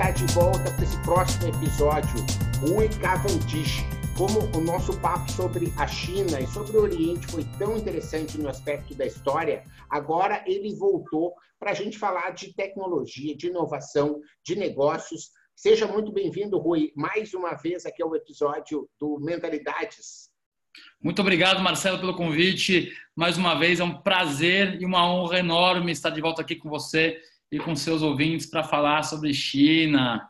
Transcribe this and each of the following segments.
está de volta para esse próximo episódio, Rui Cavendish. Como o nosso papo sobre a China e sobre o Oriente foi tão interessante no aspecto da história, agora ele voltou para a gente falar de tecnologia, de inovação, de negócios. Seja muito bem-vindo, Rui, mais uma vez aqui ao episódio do Mentalidades. Muito obrigado, Marcelo, pelo convite. Mais uma vez, é um prazer e uma honra enorme estar de volta aqui com você e com seus ouvintes para falar sobre China.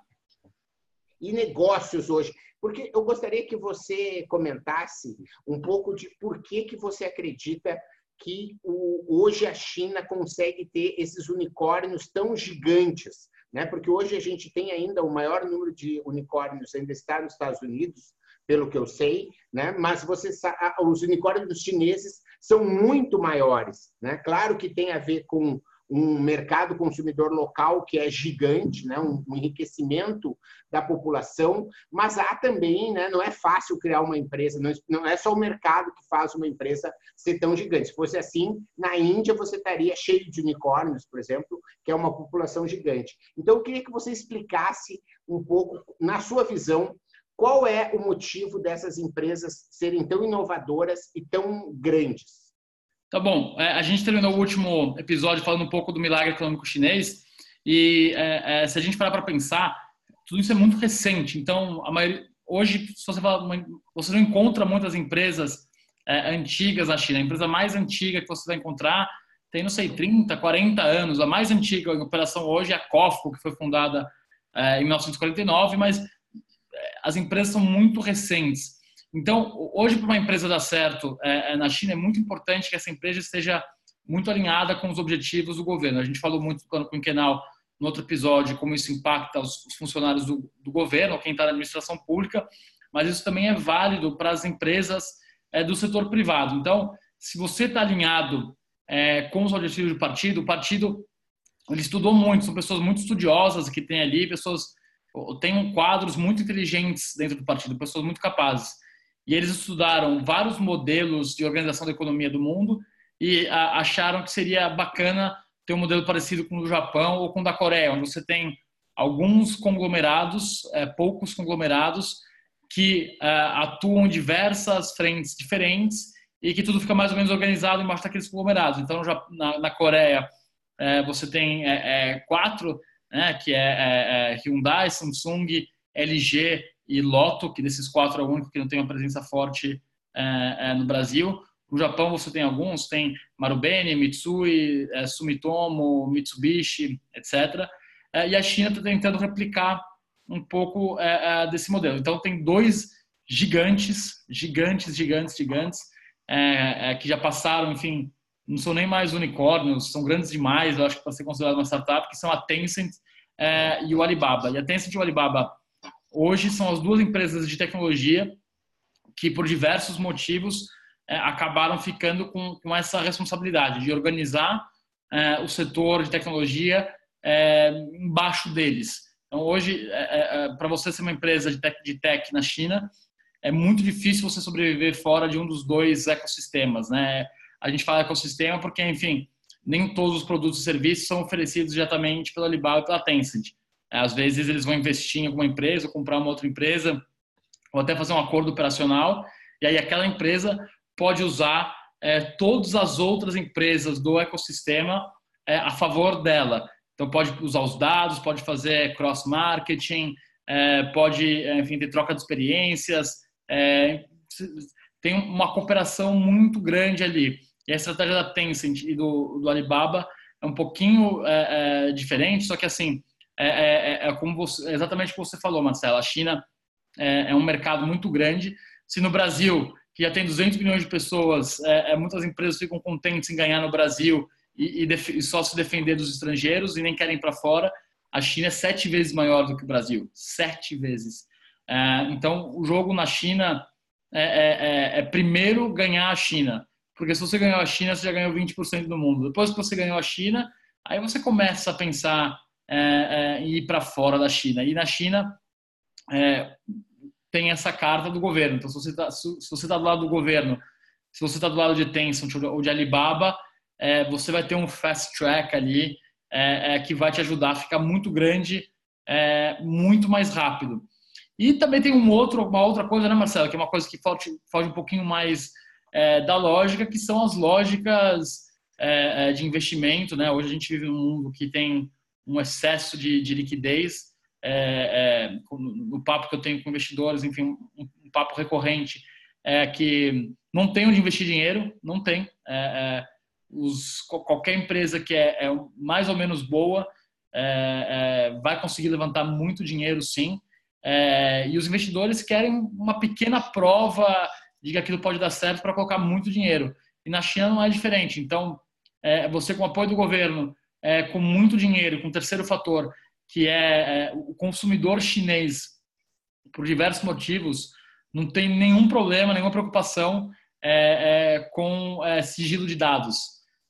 E negócios hoje. Porque eu gostaria que você comentasse um pouco de por que, que você acredita que o, hoje a China consegue ter esses unicórnios tão gigantes. Né? Porque hoje a gente tem ainda o maior número de unicórnios ainda está nos Estados Unidos, pelo que eu sei, né? mas você os unicórnios chineses são muito maiores. Né? Claro que tem a ver com um mercado consumidor local que é gigante, né? um, enriquecimento da população, mas há também, né? não é fácil criar uma empresa, não, é só o mercado que faz uma empresa ser tão gigante. Se fosse assim, na Índia você estaria cheio de unicórnios, por exemplo, que é uma população gigante. Então, eu queria que você explicasse um pouco, na sua visão, qual é o motivo dessas empresas serem tão inovadoras e tão grandes? Tá bom. É, a gente terminou o último episódio falando um pouco do milagre econômico chinês e é, é, se a gente parar para pensar, tudo isso é muito recente. Então, maioria, hoje, se você fala, você não encontra muitas empresas é, antigas na China. A empresa mais antiga que você vai encontrar tem, não sei, 30, 40 anos. A mais antiga em operação hoje é a Cofco, que foi fundada é, em 1949, mas é, as empresas são muito recentes. Então, hoje, para uma empresa dar certo é, é, na China, é muito importante que essa empresa esteja muito alinhada com os objetivos do governo. A gente falou muito com o Quinquenal no outro episódio, como isso impacta os, funcionários do, do governo, quem está na administração pública, mas isso também é válido para as empresas é, do setor privado. Então, se você está alinhado é, com os objetivos do partido, o partido ele estudou muito, são pessoas muito estudiosas que tem ali, pessoas têm quadros muito inteligentes dentro do partido, pessoas muito capazes e eles estudaram vários modelos de organização da economia do mundo e acharam que seria bacana ter um modelo parecido com o do Japão ou com o da Coreia, onde você tem alguns conglomerados, é, poucos conglomerados, que é, atuam em diversas frentes diferentes e que tudo fica mais ou menos organizado embaixo daqueles conglomerados. Então, já na, na Coreia, é, você tem é, é, quatro, né, que é, é, Hyundai, Samsung, LG e Loto, que desses quatro é o único que não tem uma presença forte é, é, no Brasil. No Japão você tem alguns, tem Marubeni, Mitsui, é, Sumitomo, Mitsubishi, etc. É, e a China está tentando replicar um pouco é, é, desse modelo. Então tem dois gigantes, gigantes, gigantes, gigantes, que já passaram, enfim, não são nem mais unicórnios, são grandes demais, eu acho que para ser considerado uma startup, que são a Tencent e o Alibaba. E a Tencent e o Alibaba hoje são as duas empresas de tecnologia que, por diversos motivos, é, acabaram ficando com, com, essa responsabilidade de organizar é, o setor de tecnologia é, embaixo deles. Então, hoje, é, é, é, para você ser uma empresa de tech, de tech na China, é muito difícil você sobreviver fora de um dos dois ecossistemas. Né? A gente fala ecossistema porque, enfim, nem todos os produtos e serviços são oferecidos diretamente pela Alibaba e pela Tencent. Às vezes eles vão investir em alguma empresa, comprar uma outra empresa, ou até fazer um acordo operacional, e aí aquela empresa pode usar é, todas as outras empresas do ecossistema é, a favor dela. Então pode usar os dados, pode fazer cross-marketing, é, pode, enfim, ter troca de experiências, tem uma cooperação muito grande ali. E a estratégia da Tencent e do, do Alibaba é um pouquinho diferente, só que assim, é, é, é, é como você, exatamente o que você falou, Marcelo. A China é, é, um mercado muito grande. Se no Brasil, que já tem 200 milhões de pessoas, é, muitas empresas ficam contentes em ganhar no Brasil e, e, e só se defender dos estrangeiros e nem querem para fora, a China é sete vezes maior do que o Brasil. Sete vezes. então, o jogo na China é, primeiro ganhar a China. Porque se você ganhou a China, você já ganhou 20% do mundo. Depois que você ganhou a China, aí você começa a pensar é, é, ir para fora da China. E na China é, tem essa carta do governo. Então, se você está tá do lado do governo, se você está do lado de Tencent ou de Alibaba, é, você vai ter um fast track ali é, é, que vai te ajudar a ficar muito grande muito mais rápido. E também tem um outro, uma outra coisa, né, Marcelo, que é uma coisa que foge, foge um pouquinho mais é, da lógica, que são as lógicas é, de investimento. Né? Hoje a gente vive num mundo que tem um excesso de, de liquidez. É, é, no papo que eu tenho com investidores, enfim, um, um papo recorrente, é que não tem onde investir dinheiro, não tem. É, os, qualquer empresa que é, mais ou menos boa vai conseguir levantar muito dinheiro, sim. e os investidores querem uma pequena prova de que aquilo pode dar certo para colocar muito dinheiro. E na China não é diferente. Então, é, você com apoio do governo, é, com muito dinheiro, com terceiro fator, que é, é, o consumidor chinês, por diversos motivos, não tem nenhum problema, nenhuma preocupação é, é, com é, sigilo de dados.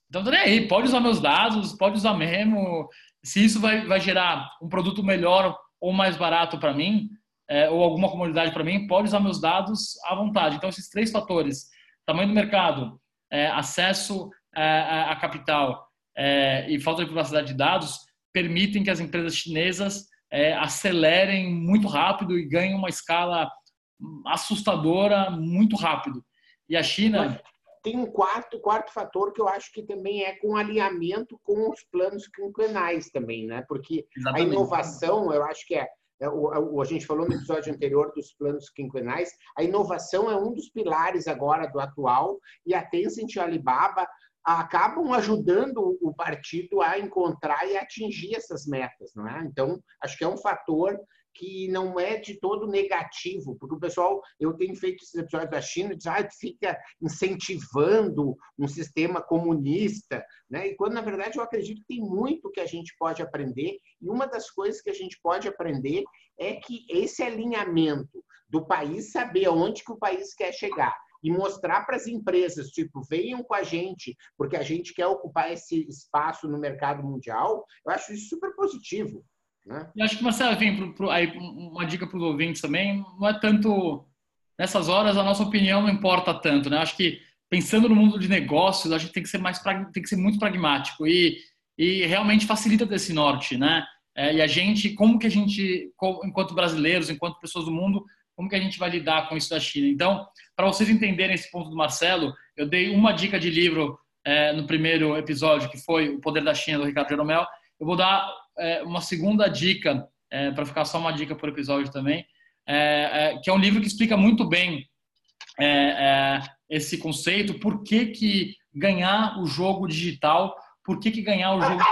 Então, tá aí, pode usar meus dados, pode usar mesmo. Se isso vai, vai gerar um produto melhor ou mais barato para mim, é, ou alguma comunidade para mim, pode usar meus dados à vontade. Então, esses três fatores, tamanho do mercado, é, acesso é, a, capital é, e falta de privacidade de dados, permitem que as empresas chinesas é, acelerem muito rápido e ganhem uma escala assustadora muito rápido. E a China... Tem um quarto, quarto fator que eu acho que também é com alinhamento com os planos quinquenais também, né? Porque Exatamente. a inovação, eu acho que é é, o, a gente falou no episódio anterior dos planos quinquenais, a inovação é um dos pilares agora do atual e a Tencent e a Alibaba acabam ajudando o partido a encontrar e atingir essas metas, não é? Então, acho que é um fator que não é de todo negativo, porque o pessoal, eu tenho feito esses episódios da China, diz, ah, fica incentivando um sistema comunista, né? E quando na verdade eu acredito que tem muito que a gente pode aprender, e uma das coisas que a gente pode aprender é que esse alinhamento do país saber aonde que o país quer chegar e mostrar para as empresas, tipo, venham com a gente, porque a gente quer ocupar esse espaço no mercado mundial, eu acho isso super positivo. Né? Eu acho que, Marcelo, vem pro, pro, aí, uma dica para os ouvintes também, não é tanto... Nessas horas, a nossa opinião não importa tanto, né? Acho que, pensando no mundo de negócios, a gente tem que ser mais tem que ser muito pragmático e, e realmente facilita desse norte, né? É, e a gente, como que a gente, enquanto brasileiros, enquanto pessoas do mundo, como que a gente vai lidar com isso da China? Então, para vocês entenderem esse ponto do Marcelo, eu dei uma dica de livro é, no primeiro episódio, que foi O Poder da China, do Ricardo Jeromel. Eu vou dar é, uma segunda dica, é, para ficar só uma dica por episódio também, é, é, que é um livro que explica muito bem é, esse conceito, por que, que ganhar o jogo digital, por que, que ganhar o jogo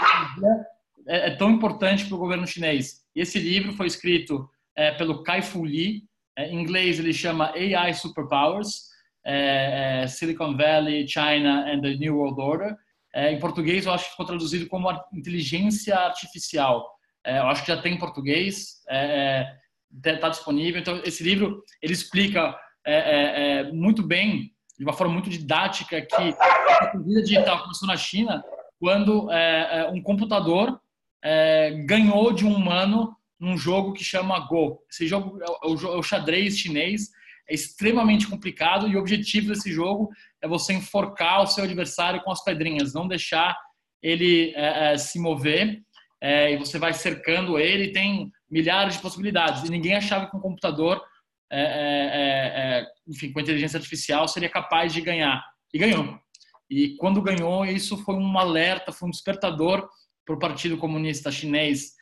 é, tão importante para o governo chinês. Esse livro foi escrito pelo Kai-Fu Lee, em inglês ele chama AI Superpowers, Silicon Valley, China and the New World Order. É, em português, eu acho que ficou traduzido como inteligência artificial. É, eu acho que já tem em português, está é, é tá disponível. Então, esse livro ele explica é, é, muito bem, de uma forma muito didática, que a corrida digital começou na China quando um computador ganhou de um humano num jogo que chama Go. Esse jogo é o, xadrez chinês, é extremamente complicado e o objetivo desse jogo é você enforcar o seu adversário com as pedrinhas, não deixar ele é, é, se mover é, e você vai cercando ele. Tem milhares de possibilidades e ninguém achava que um computador, é, é, é, enfim, com inteligência artificial seria capaz de ganhar e ganhou. E quando ganhou, isso foi um alerta, foi um despertador para o Partido Comunista Chinês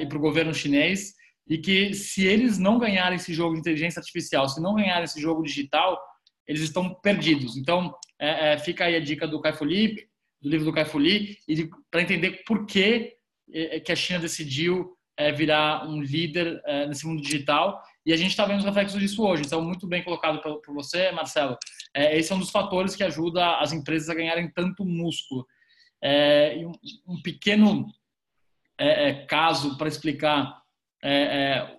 e para o governo chinês e que se eles não ganharem esse jogo de inteligência artificial, se não ganharem esse jogo digital, eles estão perdidos. Então, é, é, fica aí a dica do Kai Fu Lee, do livro do Kai Fu Lee, e para entender por que, é, que a China decidiu é, virar um líder é, nesse mundo digital. E a gente está vendo os reflexos disso hoje. Então, muito bem colocado por, você, Marcelo. É, esse é um dos fatores que ajuda as empresas a ganharem tanto músculo. Um, um, pequeno caso para explicar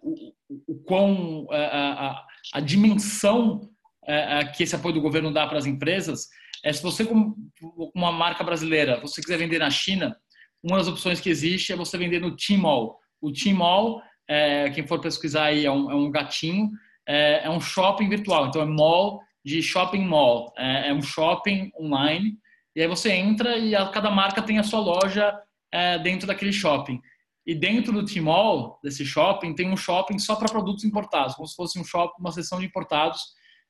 o, o quão a, a dimensão é, é, que esse apoio do governo dá para as empresas é se você, como uma marca brasileira, você quiser vender na China, uma das opções que existe é você vender no Tmall. O Tmall, é, quem for pesquisar aí, é um, é um gatinho, é, é, um shopping virtual. Então, é mall de shopping mall. É, é, um shopping online. E aí você entra e a, cada marca tem a sua loja é, dentro daquele shopping. E dentro do Tmall, desse shopping, tem um shopping só para produtos importados, como se fosse um shopping, uma seção de importados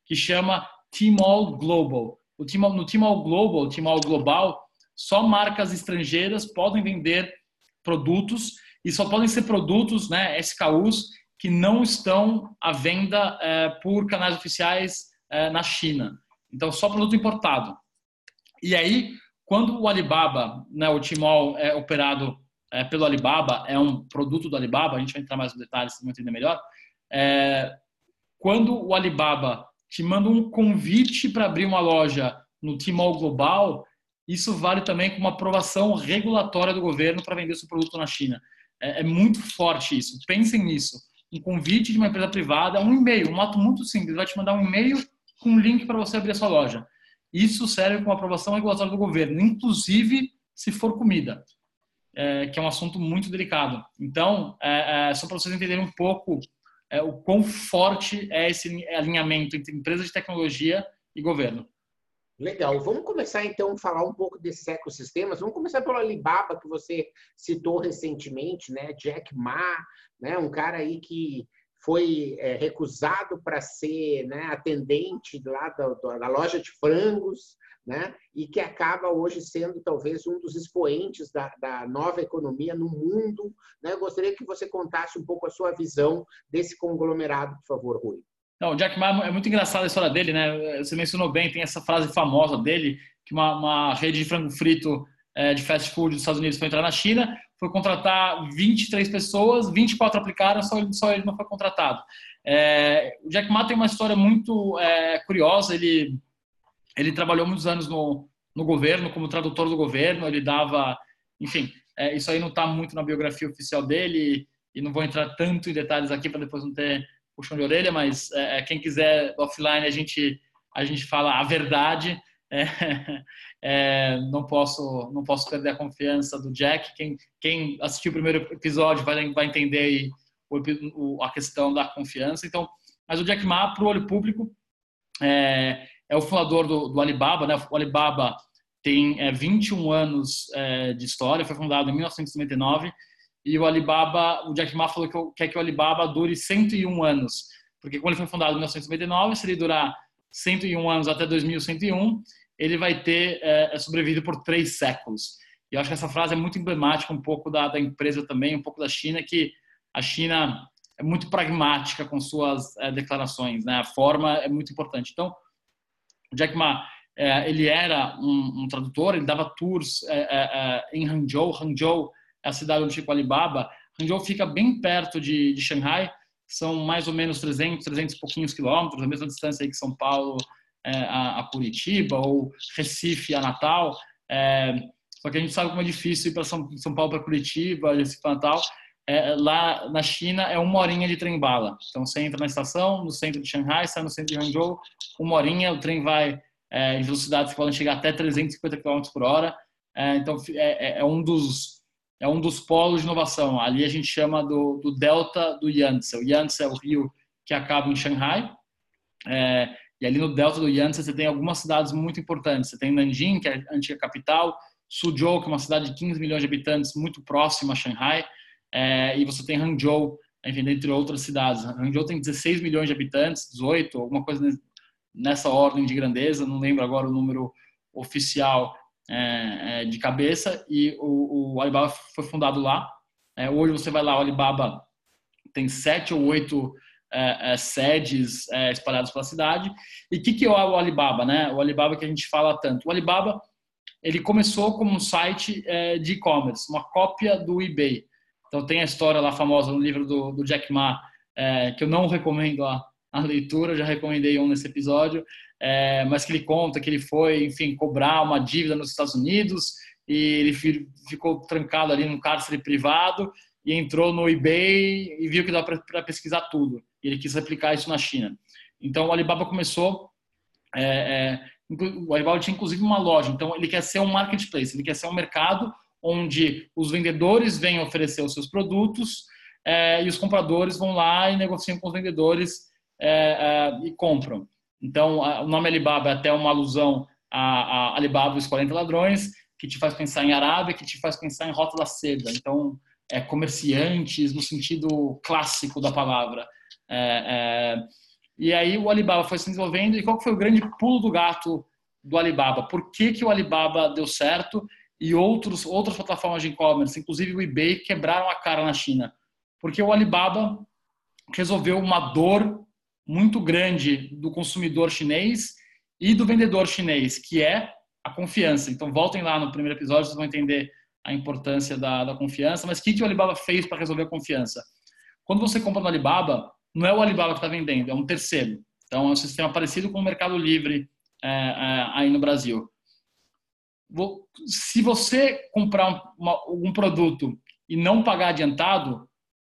que chama Tmall Global. O Tmall, no Tmall Global, Tmall Global, só marcas estrangeiras podem vender produtos e só podem ser produtos, né, SKUs, que não estão à venda é, por canais oficiais é, na China. Então, só produto importado. E aí, quando o Alibaba, né, o Tmall é operado é, pelo Alibaba, é um produto do Alibaba, a gente vai entrar mais no detalhe se entender melhor. É, quando o Alibaba te manda um convite para abrir uma loja no Tmall Global, isso vale também como uma aprovação regulatória do governo para vender seu produto na China. É, é, muito forte isso. Pensem nisso. Um convite de uma empresa privada, um e-mail, um ato muito simples, vai te mandar um e-mail com um link para você abrir a sua loja. Isso serve como aprovação regulatória do governo, inclusive se for comida, é, que é um assunto muito delicado. Então, é, é só para vocês entenderem um pouco é, o quão forte é esse alinhamento entre empresas de tecnologia e governo. Legal. Vamos começar então a falar um pouco desses ecossistemas. Vamos começar pelo Alibaba que você citou recentemente, né? Jack Ma, né? Um cara aí que foi é, recusado para ser né, atendente lá da, da, loja de frangos, né, e que acaba hoje sendo talvez um dos expoentes da, da nova economia no mundo. Né? Eu gostaria que você contasse um pouco a sua visão desse conglomerado, por favor, Rui. Não, o Jack Ma é muito engraçado a história dele, né? Você mencionou bem, tem essa frase famosa dele, que uma, uma rede de frango frito de fast food dos Estados Unidos foi entrar na China, foi contratar 23 pessoas, 24 aplicaram, só ele, só ele não foi contratado. É, o Jack Ma tem uma história muito é, curiosa, ele, ele trabalhou muitos anos no, no governo, como tradutor do governo, ele dava, enfim, é, isso aí não está muito na biografia oficial dele, e não vou entrar tanto em detalhes aqui para depois não ter puxão de orelha, mas é, é, quem quiser offline a gente a gente fala a verdade. É, é, não posso não posso perder a confiança do Jack. Quem quem assistiu o primeiro episódio vai vai entender o, o, a questão da confiança. Então, mas o Jack Ma para o olho público é, é o fundador do, do, Alibaba, né? O Alibaba tem é, 21 anos é, de história, foi fundado em 1999 e o Alibaba, o Jack Ma falou que quer que o Alibaba dure 101 anos, porque quando ele foi fundado em 1999, se ele durar 101 anos até 2101, ele vai ter é, é, sobrevivido por três séculos. E eu acho que essa frase é muito emblemática um pouco da, da empresa também, um pouco da China, que a China é muito pragmática com suas é, declarações, né? A forma é muito importante. Então, Jack Ma, é, ele era um, um, tradutor, ele dava tours é, é, é em Hangzhou. Hangzhou a cidade onde fica o Alibaba, Hangzhou fica bem perto de, de Xangai, são mais ou menos 300, 300 e pouquinhos quilômetros, a mesma distância aí que São Paulo é, a, a, Curitiba ou Recife a Natal. É, só que a gente sabe como é difícil ir para São, São Paulo para Curitiba, Recife para Natal. É, lá na China é uma horinha de trem bala. Então você entra na estação, no centro de Xangai, sai no centro de Hangzhou, uma horinha, o trem vai é, em velocidades que podem chegar até 350 km por hora. É, então é, é, é um dos é um dos polos de inovação. Ali a gente chama do, do delta do Yangtze. O Yangtze é o rio que acaba em Shanghai. E ali no delta do Yangtze você tem algumas cidades muito importantes. Você tem Nanjing, que é a antiga capital, Suzhou, que é uma cidade de 15 milhões de habitantes, muito próxima a Shanghai, é, e você tem Hangzhou, enfim, entre outras cidades. Hangzhou tem 16 milhões de habitantes, 18, alguma coisa nessa ordem de grandeza, não lembro agora o número oficial, é, de cabeça e o, o, Alibaba foi fundado lá. É, hoje você vai lá, o Alibaba tem sete ou oito é, é, sedes é, espalhadas pela cidade. E o que, que é o Alibaba, né? O Alibaba que a gente fala tanto. O Alibaba ele começou como um site de e-commerce, uma cópia do eBay. Então tem a história lá famosa no livro do, do Jack Ma, que eu não recomendo a, a leitura, já recomendei um nesse episódio, é, mas que ele conta que ele foi, enfim, cobrar uma dívida nos Estados Unidos e ele ficou trancado ali num cárcere privado e entrou no eBay e viu que dá para pesquisar tudo. E ele quis replicar isso na China. Então o Alibaba começou, é, é, o Alibaba tinha inclusive uma loja. Então ele quer ser um marketplace, ele quer ser um mercado onde os vendedores vêm oferecer os seus produtos é, e os compradores vão lá e negociam com os vendedores é, é, e compram. Então, a, o nome Alibaba é até uma alusão a, a Alibaba e os 40 ladrões, que te faz pensar em Arábia, que te faz pensar em Rota da Seda. Então, é, comerciantes no sentido clássico da palavra. É, é, e aí o Alibaba foi se desenvolvendo e qual foi o grande pulo do gato do Alibaba? Por que, que o Alibaba deu certo e outros, outras plataformas de e-commerce, inclusive o eBay, quebraram a cara na China? Porque o Alibaba resolveu uma dor muito grande do consumidor chinês e do vendedor chinês, que é a confiança. Então, voltem lá no primeiro episódio, vocês vão entender a importância da, da confiança. Mas o que, que o Alibaba fez para resolver a confiança? Quando você compra no Alibaba, não é o Alibaba que está vendendo, é um terceiro. Então, é um sistema parecido com o Mercado Livre é, é, aí no Brasil. Se você comprar um, uma, um produto e não pagar adiantado,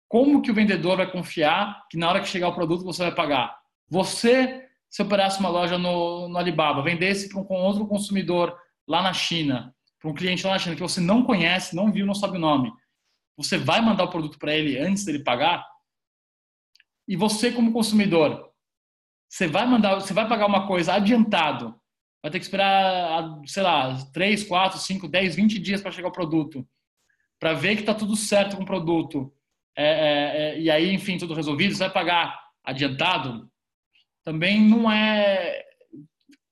como que o vendedor vai confiar que na hora que chegar o produto você vai pagar? Você, se operasse uma loja no, no Alibaba, vendesse para um outro consumidor lá na China, para um cliente lá na China que você não conhece, não viu, não sabe o nome, você vai mandar o produto para ele antes dele pagar? E você, como consumidor, você vai mandar, você vai pagar uma coisa adiantado, vai ter que esperar, sei lá, 3, 4, 5, 10, 20 dias para chegar o produto, para ver que está tudo certo com o produto é, é, é, e aí, enfim, tudo resolvido, você vai pagar adiantado, também não é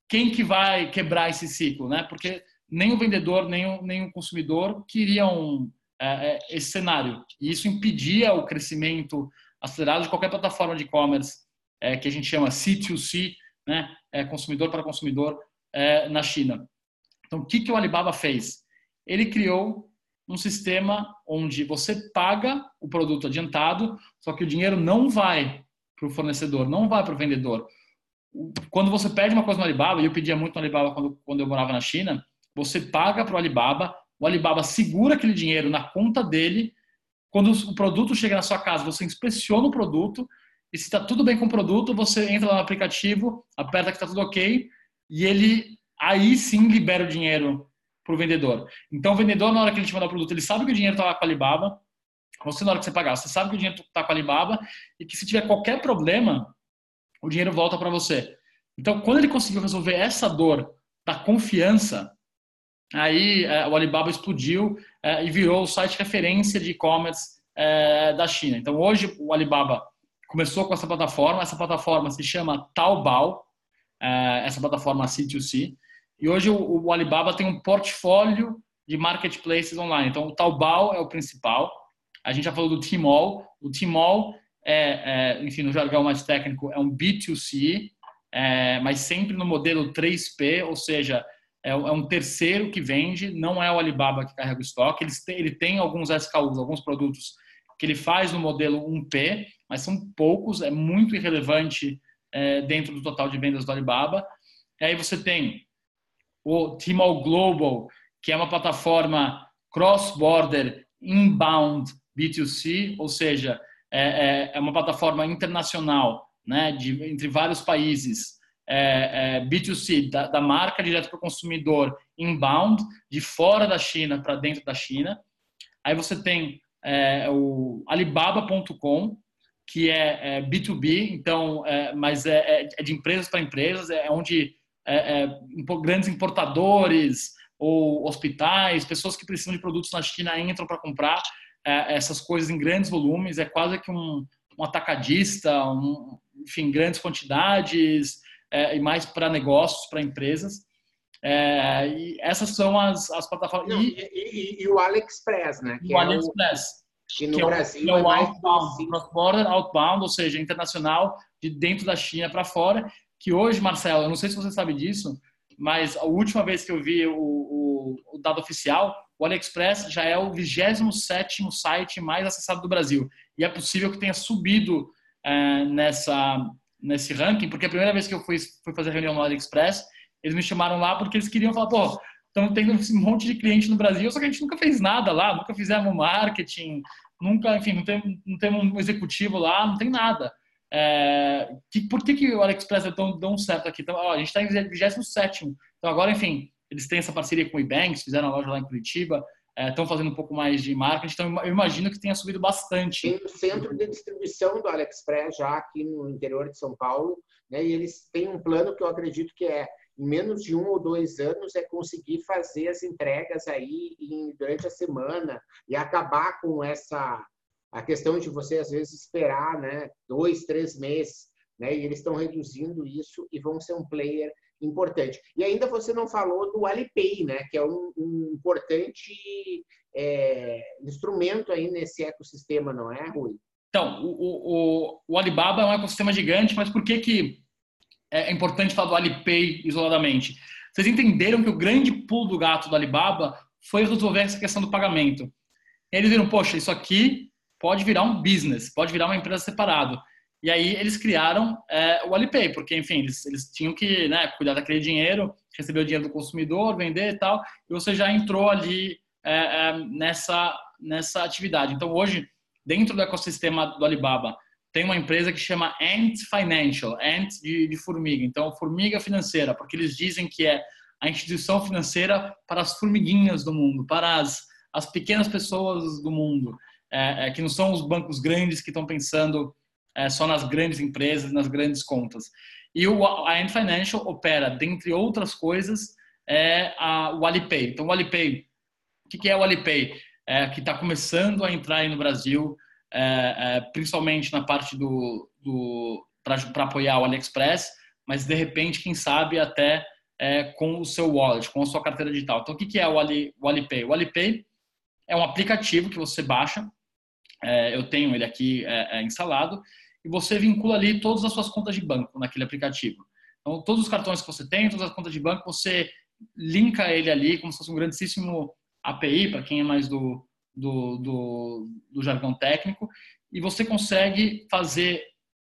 quem que vai quebrar esse ciclo, né? Porque nem o vendedor, nem o, nem o consumidor queriam é, é, esse cenário. E isso impedia o crescimento acelerado de qualquer plataforma de e-commerce é, que a gente chama C2C, né? consumidor para consumidor na China. Então, o que, que o Alibaba fez? Ele criou um sistema onde você paga o produto adiantado, só que o dinheiro não vai para o fornecedor, não vai para o vendedor. Quando você pede uma coisa no Alibaba, e eu pedia muito no Alibaba quando, quando eu morava na China, você paga para o Alibaba, o Alibaba segura aquele dinheiro na conta dele. Quando o produto chega na sua casa, você inspeciona o produto e se está tudo bem com o produto, você entra lá no aplicativo, aperta que está tudo ok e ele aí sim libera o dinheiro para o vendedor. Então, o vendedor, na hora que ele te mandar o produto, ele sabe que o dinheiro está lá com a Alibaba. Você, na hora que você pagar, você sabe que o dinheiro está com a Alibaba e que se tiver qualquer problema, o dinheiro volta para você. Então, quando ele conseguiu resolver essa dor da confiança, aí é, o Alibaba explodiu e virou o site referência de e-commerce é, da China. Então, hoje, o Alibaba começou com essa plataforma. Essa plataforma se chama Taobao, é, essa plataforma C2C. E hoje o, o Alibaba tem um portfólio de marketplaces online. Então, o Taobao é o principal. A gente já falou do Tmall. O Tmall é, é enfim, no jargão mais técnico, é um B2C, é, mas sempre no modelo 3P, ou seja, é, é, um terceiro que vende, não é o Alibaba que carrega o estoque. Ele tem, ele tem alguns SKUs, alguns produtos que ele faz no modelo 1P, mas são poucos, é muito irrelevante é, dentro do total de vendas do Alibaba. E aí você tem o Tmall Global, que é uma plataforma cross-border inbound B2C, ou seja, é, é, é uma plataforma internacional, né, de, entre vários países, é, é B2C, da, da, marca direto para o consumidor inbound, de fora da China para dentro da China. Aí você tem é, o Alibaba.com, que é, B2B, então, é, mas é, é, de empresas para empresas, é onde é, é, grandes importadores ou hospitais, pessoas que precisam de produtos na China entram para comprar é, essas coisas em grandes volumes, é quase que um, um atacadista, um, enfim, grandes quantidades é, e mais para negócios, para empresas. É, e essas são as, as plataformas. Não, e, e, e, o AliExpress, né? Que o é AliExpress. O, que no que Brasil é o, é o outbound, cross-border outbound, ou seja, internacional, de dentro da China para fora que hoje, Marcelo, eu não sei se você sabe disso, mas a última vez que eu vi o, o, o dado oficial, o AliExpress já é o 27 site mais acessado do Brasil. E é possível que tenha subido é, nessa, nesse ranking, porque a primeira vez que eu fui, fui fazer reunião no AliExpress, eles me chamaram lá porque eles queriam falar, pô, estamos tendo um monte de cliente no Brasil, só que a gente nunca fez nada lá, nunca fizemos marketing, nunca, enfim, não tem, não tem um executivo lá, não tem nada. É, que, por que, que o AliExpress é tão, tão certo aqui? Então, ó, a gente está em 27. Então, agora, enfim, eles têm essa parceria com o Ebanks, fizeram a loja lá em Curitiba, estão é, fazendo um pouco mais de marketing, então eu imagino que tenha subido bastante. Tem um centro de distribuição do AliExpress já aqui no interior de São Paulo, né? e eles têm um plano que eu acredito que é em menos de um ou dois anos é conseguir fazer as entregas aí em, durante a semana e acabar com essa a questão de você às vezes esperar, né, dois, três meses, né? E eles estão reduzindo isso e vão ser um player importante. E ainda você não falou do Alipay, né? Que é um, um importante é, instrumento aí nesse ecossistema, não é, Rui? Então, o, o, o Alibaba é um ecossistema gigante, mas por que que é importante falar do Alipay isoladamente. Vocês entenderam que o grande pulo do gato do Alibaba foi resolver essa questão do pagamento. Eles viram, poxa, isso aqui pode virar um business, pode virar uma empresa separado. E aí eles criaram é, o Alipay, porque, enfim, eles, eles tinham que né, cuidar daquele dinheiro, receber o dinheiro do consumidor, vender e tal, e você já entrou ali é, é, nessa, nessa atividade. Então, hoje, dentro do ecossistema do Alibaba, tem uma empresa que chama Ant Financial, Ant de, de, formiga, então formiga financeira, porque eles dizem que é a instituição financeira para as formiguinhas do mundo, para as, as pequenas pessoas do mundo, é, é, que não são os bancos grandes que estão pensando é, só nas grandes empresas, nas grandes contas. E o, a Ant Financial opera, dentre outras coisas, é a, o Alipay. Então, o Alipay, o que, que é o Alipay? É, que está começando a entrar aí no Brasil, é, é, principalmente na parte do, do para apoiar o AliExpress, mas de repente, quem sabe até é, com o seu wallet, com a sua carteira digital. Então, o que, que é o, Ali, o Alipay? O Alipay é um aplicativo que você baixa, é, eu tenho ele aqui é, instalado, e você vincula ali todas as suas contas de banco naquele aplicativo. Então, todos os cartões que você tem, todas as contas de banco, você linka ele ali como se fosse um grandíssimo API, para quem é mais do, do, do, do jargão técnico, e você consegue fazer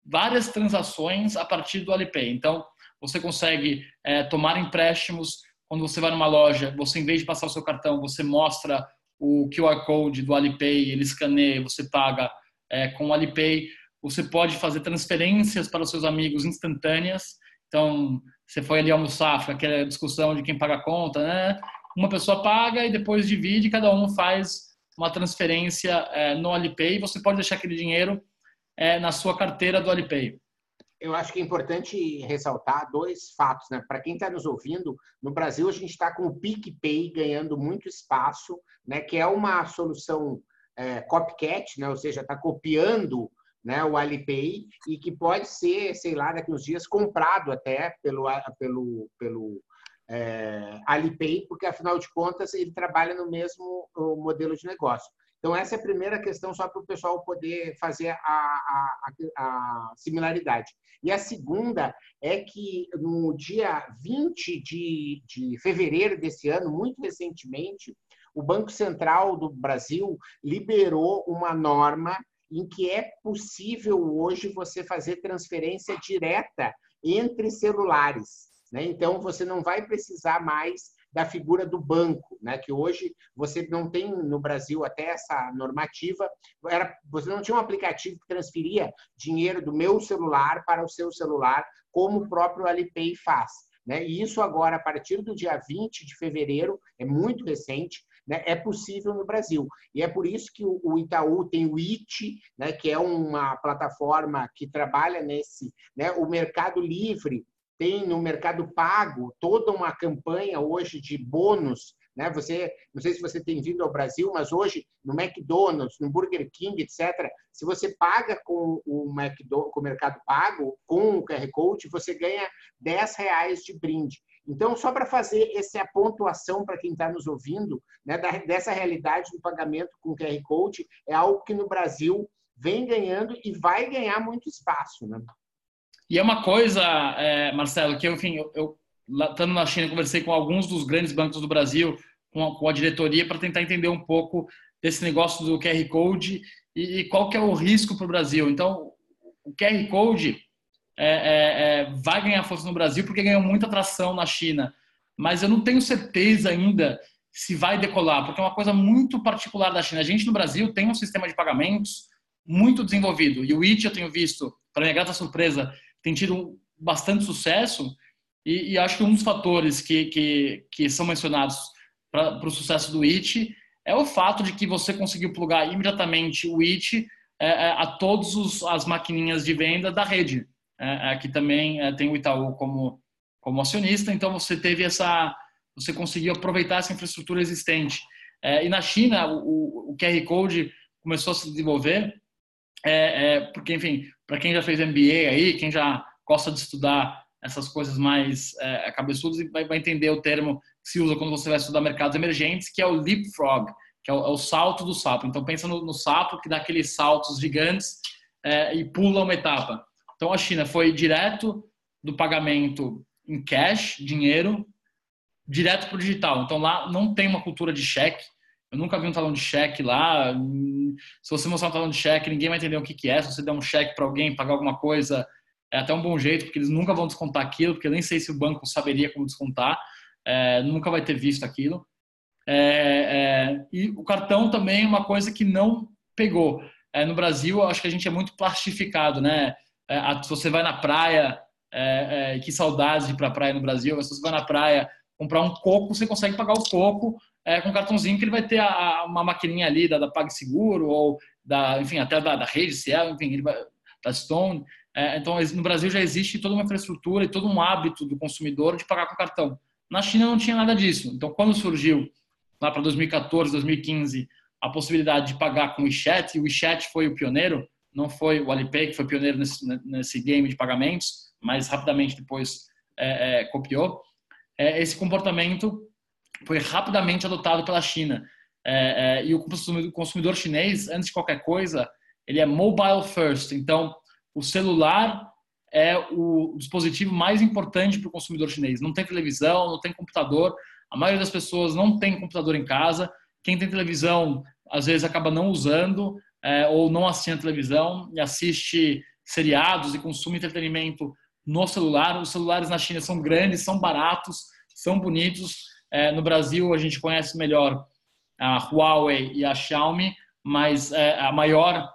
várias transações a partir do Alipay. Então, você consegue é, tomar empréstimos quando você vai numa loja, você em vez de passar o seu cartão, você mostra o QR Code do Alipay, ele escaneia, você paga é, com o Alipay. Você pode fazer transferências para os seus amigos instantâneas. Então, você foi ali almoçar, aquela discussão de quem paga a conta, né? Uma pessoa paga e depois divide, cada um faz uma transferência é, no Alipay, você pode deixar aquele dinheiro é, na sua carteira do Alipay. Eu acho que é importante ressaltar dois fatos. Né? Para quem está nos ouvindo, no Brasil a gente está com o PicPay ganhando muito espaço, né? que é uma solução é, copycat, né? ou seja, está copiando né, o Alipay e que pode ser, sei lá, daqui uns dias comprado até pelo, pelo, pelo é, Alipay, porque afinal de contas ele trabalha no mesmo modelo de negócio. Então, essa é a primeira questão, só para o pessoal poder fazer a, a, a, similaridade. E a segunda é que no dia 20 de, de fevereiro desse ano, muito recentemente, o Banco Central do Brasil liberou uma norma em que é possível hoje você fazer transferência direta entre celulares. Né? Então, você não vai precisar mais da figura do banco, né? que hoje você não tem no Brasil até essa normativa, era, você não tinha um aplicativo que transferia dinheiro do meu celular para o seu celular, como o próprio Alipay faz. Né? E isso agora, a partir do dia 20 de fevereiro, é muito recente, né? é possível no Brasil. E é por isso que o Itaú tem o IT, né? que é uma plataforma que trabalha nesse, né? o Mercado Livre tem no mercado pago toda uma campanha hoje de bônus. Né? Você, não sei se você tem vindo ao Brasil, mas hoje no McDonald's, no Burger King, etc., se você paga com o, McDonald's, com o mercado pago, com o QR Code, você ganha 10 reais de brinde. Então, só para fazer essa pontuação para quem está nos ouvindo, né, dessa realidade do pagamento com QR Code, é algo que no Brasil vem ganhando e vai ganhar muito espaço. Né? E é uma coisa, é, Marcelo, que enfim, eu, eu estando na China, conversei com alguns dos grandes bancos do Brasil, com a, com a diretoria, para tentar entender um pouco desse negócio do QR Code e, e qual que é o risco para o Brasil. Então, o QR Code é, é, é, vai ganhar força no Brasil porque ganhou muita atração na China, mas eu não tenho certeza ainda se vai decolar, porque é uma coisa muito particular da China. A gente no Brasil tem um sistema de pagamentos muito desenvolvido e o IT eu tenho visto, para minha grata surpresa, tem tido bastante sucesso e, e acho que um dos fatores que, que, que são mencionados para o sucesso do IT é o fato de que você conseguiu plugar imediatamente o IT é, é, a todas as maquininhas de venda da rede. É, que também tem o Itaú como, como acionista, então você teve essa, você conseguiu aproveitar essa infraestrutura existente. e na China, o, o QR Code começou a se desenvolver, porque, enfim, para quem já fez MBA aí, quem já gosta de estudar essas coisas mais é, cabeçudas vai, vai entender o termo que se usa quando você vai estudar mercados emergentes, que é o leapfrog, que é o, é o salto do sapo. Então pensa no, no, sapo que dá aqueles saltos gigantes é, e pula uma etapa. Então a China foi direto do pagamento em cash, dinheiro, direto para o digital. Então lá não tem uma cultura de cheque. Eu nunca vi um talão de cheque lá. Se você mostrar um talão de cheque, ninguém vai entender o que, que é. Se você der um cheque para alguém pagar alguma coisa, é até um bom jeito, porque eles nunca vão descontar aquilo, porque eu nem sei se o banco saberia como descontar, é, nunca vai ter visto aquilo. É, é, e o cartão também é uma coisa que não pegou. É, no Brasil, acho que a gente é muito plastificado, né? É, se você vai na praia, é, que saudades de ir para a praia no Brasil, se você vai na praia comprar um coco, você consegue pagar o coco com um cartãozinho que ele vai ter a, a, uma maquininha ali da, da PagSeguro ou da, enfim, até da, da rede Ciel, enfim, ele vai, da Stone. É, então, no Brasil já existe toda uma infraestrutura e todo um hábito do consumidor de pagar com cartão. Na China não tinha nada disso. Então, quando surgiu, lá para 2014, 2015, a possibilidade de pagar com WeChat, e o WeChat foi o pioneiro, não foi o Alipay que foi pioneiro nesse, nesse game de pagamentos, mas rapidamente depois é, é, copiou. É, esse comportamento foi rapidamente adotado pela China. É, é, e o consumidor chinês, antes de qualquer coisa, ele é mobile first. Então, o celular é o dispositivo mais importante para o consumidor chinês. Não tem televisão, não tem computador. A maioria das pessoas não tem computador em casa. Quem tem televisão, às vezes, acaba não usando é, ou não assiste televisão e assiste seriados e consome entretenimento no celular. Os celulares na China são grandes, são baratos, são bonitos. É, no Brasil, a gente conhece melhor a Huawei e a Xiaomi, mas é, a maior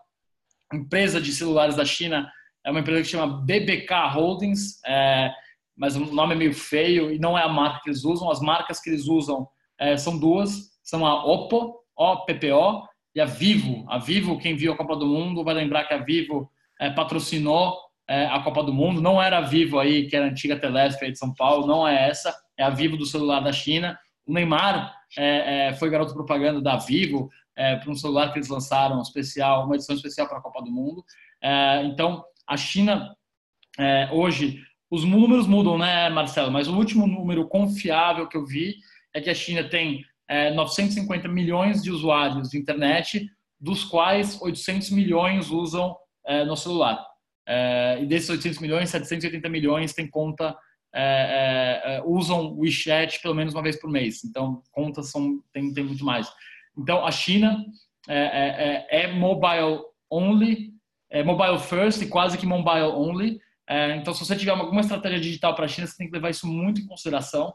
empresa de celulares da China é uma empresa que chama BBK Holdings, é, mas o nome é meio feio e não é a marca que eles usam. As marcas que eles usam é, são duas, são a Oppo, OPPO, e a Vivo. A Vivo, quem viu a Copa do Mundo, vai lembrar que a Vivo é, patrocinou é, a Copa do Mundo. Não era a Vivo aí, que era a antiga Telesp de São Paulo, não é essa. É a Vivo do celular da China. O Neymar é, foi garoto propaganda da Vivo para um celular que eles lançaram especial, uma edição especial para a Copa do Mundo. Então, a China hoje, os números mudam, né, Marcelo? Mas o último número confiável que eu vi é que a China tem 950 milhões de usuários de internet, dos quais 800 milhões usam no celular. e desses 800 milhões, 780 milhões têm conta é, é, usam o WeChat pelo menos uma vez por mês. Então, contas são, tem, tem muito mais. Então, a China é, é, é, é mobile only, é mobile first e quase que mobile only. É, então, se você tiver alguma estratégia digital para a China, você tem que levar isso muito em consideração.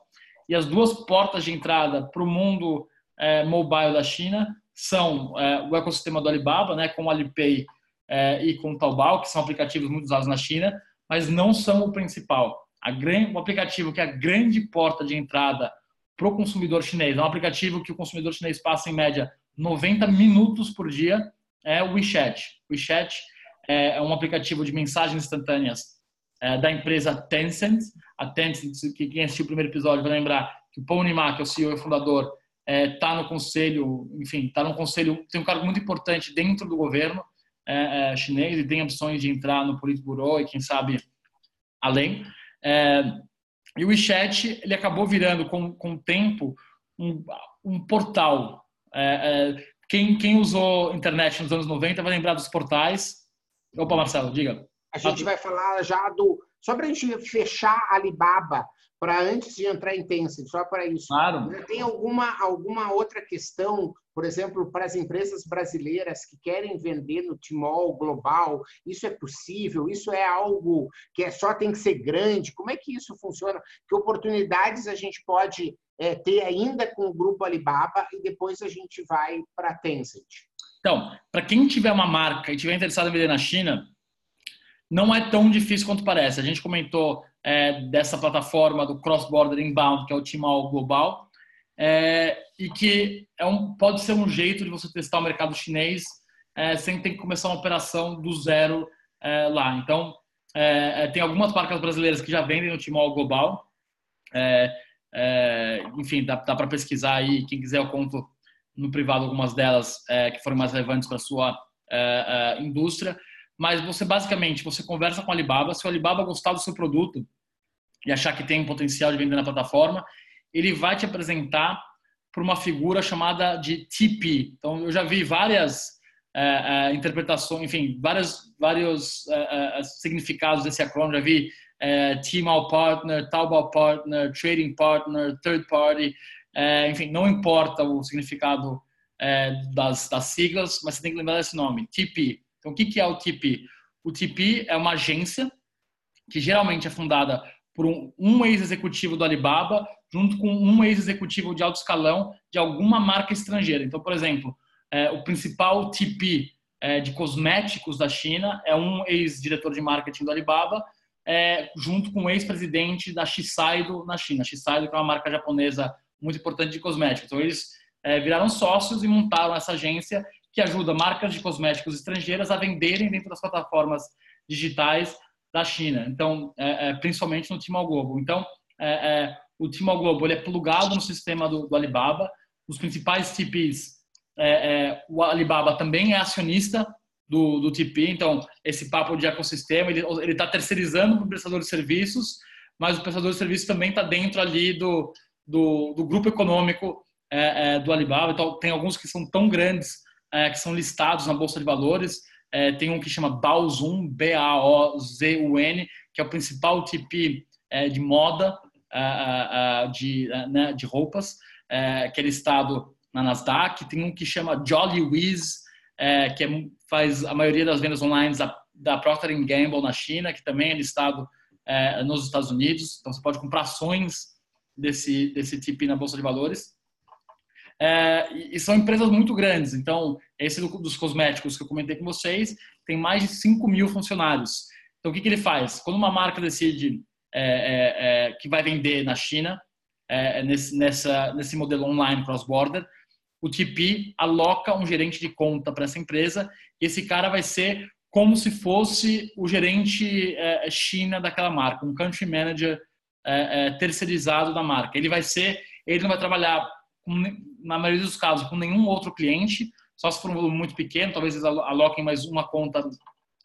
E as duas portas de entrada para o mundo é, mobile da China são é, o ecossistema do Alibaba, né, com o Alipay e com o Taobao, que são aplicativos muito usados na China, mas não são o principal. A grande, o aplicativo que é a grande porta de entrada para o consumidor chinês. É um aplicativo que o consumidor chinês passa em média 90 minutos por dia. É o WeChat. O WeChat é, é um aplicativo de mensagens instantâneas é, da empresa Tencent. A Tencent, que quem assistiu o primeiro episódio vai lembrar que o Pony Ma, que é o CEO e fundador, está é, no conselho, enfim, está no conselho, tem um cargo muito importante dentro do governo é, chinês e tem opções de entrar no Politburo e quem sabe além. E o WeChat ele acabou virando com, com o tempo um, um portal. Quem, quem usou internet nos anos 90 vai lembrar dos portais. Opa, Marcelo, diga. A gente vai falar já do. Só para a gente fechar a Alibaba, para antes de entrar em Tencent, só para isso. Claro. Tem alguma, alguma outra questão, por exemplo, para as empresas brasileiras que querem vender no Timol global, isso é possível? Isso é algo que é só tem que ser grande? Como é que isso funciona? Que oportunidades a gente pode é, ter ainda com o grupo Alibaba e depois a gente vai para a Tencent? Então, para quem tiver uma marca e tiver interessado em vender na China, não é tão difícil quanto parece. A gente comentou é, dessa plataforma do Cross Border Inbound, que é o Tmall Global, é, e que é um, pode ser um jeito de você testar o mercado chinês é, sem ter que começar uma operação do zero é, lá. Então, é, tem algumas marcas brasileiras que já vendem no Tmall global. É, é, enfim, dá, dá para pesquisar aí. Quem quiser, eu conto no privado algumas delas é, que foram mais relevantes para a sua é, é, indústria. Mas você basicamente você conversa com o Alibaba. Se o Alibaba gostar do seu produto e achar que tem potencial de vender na plataforma, ele vai te apresentar por uma figura chamada de TP. Então, eu já vi várias é, é, interpretações, enfim, vários, vários é, significados desse acrônimo. Já vi é, Tmall Partner, Taobao Partner, Trading Partner, Third Party, enfim, não importa o significado das, das, siglas, mas você tem que lembrar desse nome, TP. Então, o que, é o TP? O TP é uma agência que geralmente é fundada por um, um ex-executivo do Alibaba junto com um ex-executivo de alto escalão de alguma marca estrangeira. Então, por exemplo, é, o principal TP é, de cosméticos da China é um ex-diretor de marketing do Alibaba é, junto com o ex-presidente da Shiseido na China. Shiseido que é uma marca japonesa muito importante de cosméticos. Então, eles é, viraram sócios e montaram essa agência que ajuda marcas de cosméticos estrangeiras a venderem dentro das plataformas digitais da China. Então, é, é, principalmente no Tmall Globo. Então, é, é, o Tmall Globo ele é plugado no sistema do, do Alibaba. Os principais TPs, o Alibaba também é acionista do, do TP, então esse papo de ecossistema, ele está terceirizando para o prestador de serviços, mas o prestador de serviços também está dentro ali do, do, do grupo econômico é, é, do Alibaba. Então, tem alguns que são tão grandes é, que são listados na Bolsa de Valores. É, tem um que chama Baozun, B-A-O-Z-U-N, que é o principal TP é, de moda, é, de, né, de roupas, que é listado na Nasdaq. Tem um que chama Jolly Whiz, é, que é, faz a maioria das vendas online da, da Procter Gamble na China, que também é listado é, nos Estados Unidos. Então, você pode comprar ações desse, desse tipo na Bolsa de Valores. É, e, são empresas muito grandes. Então, esse do, dos cosméticos que eu comentei com vocês tem mais de 5 mil funcionários. Então, o que, que ele faz? Quando uma marca decide é, é, é que vai vender na China, nesse, nessa, nesse modelo online cross-border, o TP aloca um gerente de conta para essa empresa e esse cara vai ser como se fosse o gerente é, é, China daquela marca, um country manager é, é, terceirizado da marca. Ele vai ser, ele não vai trabalhar na maioria dos casos com nenhum outro cliente, só se for um volume muito pequeno, talvez eles aloquem mais uma conta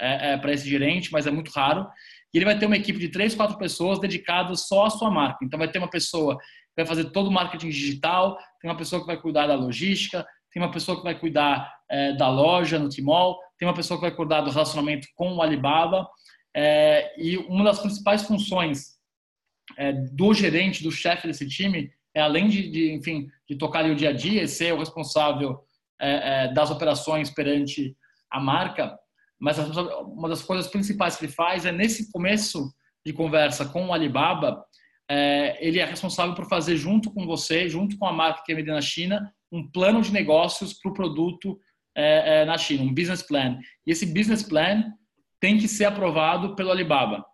é, é, para esse gerente, mas é muito raro. E ele vai ter uma equipe de três, quatro pessoas dedicadas só à sua marca. Então vai ter uma pessoa vai fazer todo o marketing digital, tem uma pessoa que vai cuidar da logística, tem uma pessoa que vai cuidar é, da loja no Timol, tem uma pessoa que vai cuidar do relacionamento com o Alibaba. É, e uma das principais funções é, do gerente, do chefe desse time, é além de, de, enfim, de tocar o dia a dia, ser o responsável é, é, das operações perante a marca, mas uma das coisas principais que ele faz é nesse começo de conversa com o Alibaba, é, ele é responsável por fazer junto com você, junto com a marca que é vendida na China, um plano de negócios para o produto é, na China, um business plan. E esse business plan tem que ser aprovado pelo Alibaba.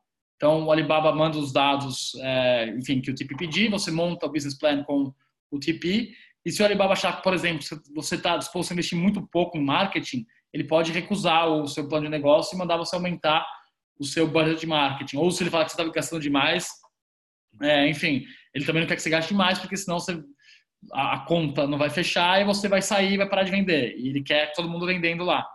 Então, o Alibaba manda os dados, é, enfim, que o TP pedir, você monta o business plan com o TP, e se o Alibaba achar que, por exemplo, você está disposto a investir muito pouco em marketing, ele pode recusar o seu plano de negócio e mandar você aumentar o seu budget de marketing. Ou se ele falar que você está gastando demais, é, enfim, ele também não quer que você gaste mais, porque senão você, a, a, conta não vai fechar e você vai sair e vai parar de vender. E ele quer todo mundo vendendo lá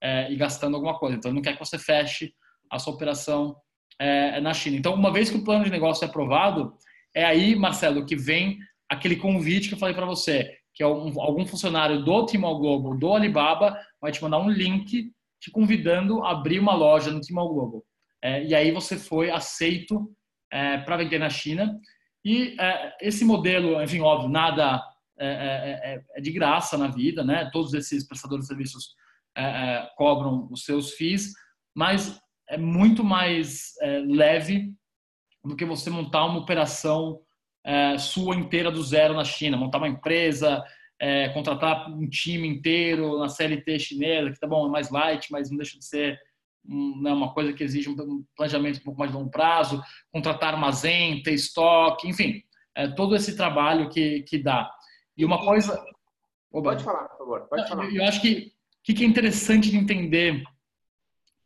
é, e gastando alguma coisa. Então, ele não quer que você feche a sua operação é, na China. Então, uma vez que o plano de negócio é aprovado, é aí, Marcelo, que vem aquele convite que eu falei para você, que é um, algum funcionário do Tmall Global, do Alibaba, vai te mandar um link te convidando a abrir uma loja no Tmall Global. É, e aí você foi aceito é, para vender na China. E é, esse modelo, enfim, óbvio, nada é, é, é, é de graça na vida, né? Todos esses prestadores de serviços é, cobram os seus FIIs, mas é muito mais leve do que você montar uma operação sua inteira do zero na China, montar uma empresa, contratar um time inteiro na CLT chinesa, que tá bom, é mais light, mas não deixa de ser né, uma coisa que exige um planejamento um pouco mais de longo prazo, contratar armazém, ter estoque, enfim, é, todo esse trabalho que, que dá. E uma coisa. Oba. Pode falar, por favor. Pode falar. Eu acho que o que é interessante de entender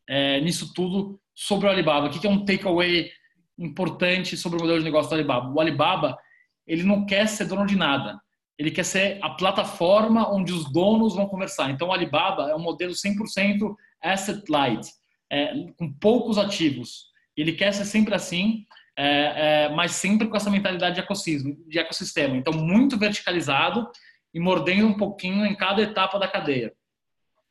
é, nisso tudo sobre o Alibaba? O que é um takeaway importante sobre o modelo de negócio do Alibaba? O Alibaba, ele não quer ser dono de nada. Ele quer ser a plataforma onde os donos vão conversar. Então, o Alibaba é um modelo 100% asset light, é, com poucos ativos. Ele quer ser sempre assim, é, é, mas sempre com essa mentalidade de ecossistema, de ecossistema. Então, muito verticalizado e mordendo um pouquinho em cada etapa da cadeia.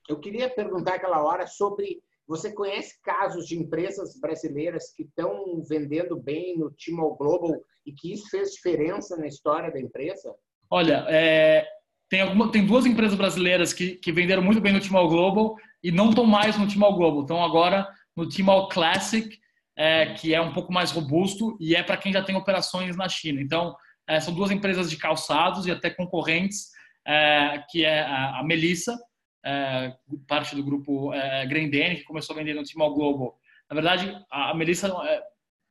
Eu queria perguntar aquela hora sobre você conhece casos de empresas brasileiras que estão vendendo bem no Tmall Global e que isso fez diferença na história da empresa? Olha, é, tem, alguma, tem duas empresas brasileiras que, que venderam muito bem no Tmall Global e não estão mais no Tmall Global, estão agora no Tmall Classic, é, que é um pouco mais robusto e é para quem já tem operações na China. Então, é, são duas empresas de calçados e até concorrentes, é, que é a, Melissa, parte do grupo é, Grendene, que começou a vender no Tmall Global. Na verdade, a, a Melissa, é,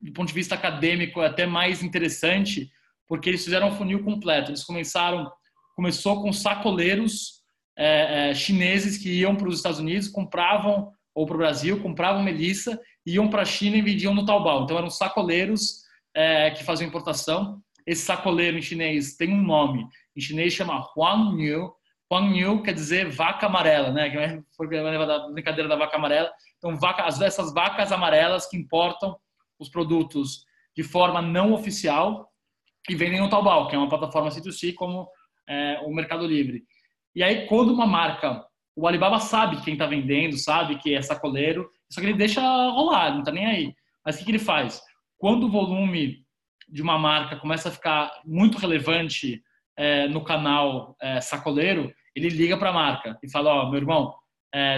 do ponto de vista acadêmico, é até mais interessante, porque eles fizeram um funil completo. Eles começaram, começou com sacoleiros é, é, chineses que iam para os Estados Unidos, compravam ou para o Brasil, compravam melissa, iam para a China e vendiam no Taobao. Então eram sacoleiros é, que faziam importação. Esse sacoleiro em chinês tem um nome. Em chinês chama Huang Niu. Huang Niu quer dizer vaca amarela, né? Que é a brincadeira da vaca amarela. Então vaca, essas vacas amarelas que importam os produtos de forma não oficial e vendem no Taobao, que é uma plataforma C2C como é, o Mercado Livre. E aí, quando uma marca, o Alibaba sabe quem está vendendo, sabe que é sacoleiro, só que ele deixa rolar, não está nem aí. Mas o que, que ele faz? Quando o volume de uma marca começa a ficar muito relevante é, no canal é, sacoleiro, ele liga para a marca e fala: Ó, oh, meu irmão,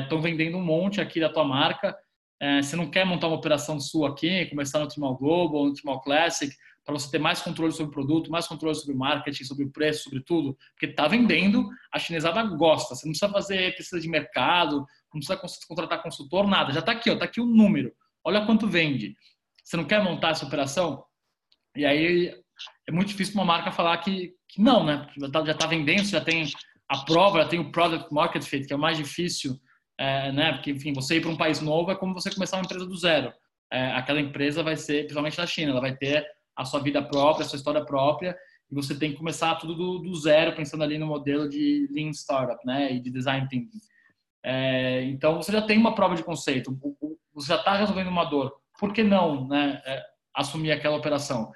estão é, vendendo um monte aqui da tua marca. É, você não quer montar uma operação sua aqui, começar no Timal Global, no Timal Classic, para você ter mais controle sobre o produto, mais controle sobre o marketing, sobre o preço, sobre tudo, porque está vendendo, a chinesada gosta. Você não precisa fazer pesquisa de mercado, não precisa contratar consultor, nada. Já está aqui, está aqui o número. Olha quanto vende. Você não quer montar essa operação? E aí é muito difícil uma marca falar que, que não, né? Já está tá vendendo, já tem a prova, já tem o product market fit, que é o mais difícil, é, né? Porque, enfim, você ir para um país novo é como você começar uma empresa do zero. É, aquela empresa vai ser, principalmente na China, ela vai ter a sua vida própria, a sua história própria, e você tem que começar tudo do, do zero, pensando ali no modelo de Lean Startup, né, e de Design Thinking. É, então, você já tem uma prova de conceito, você já está resolvendo uma dor. Por que não né, é, assumir aquela operação?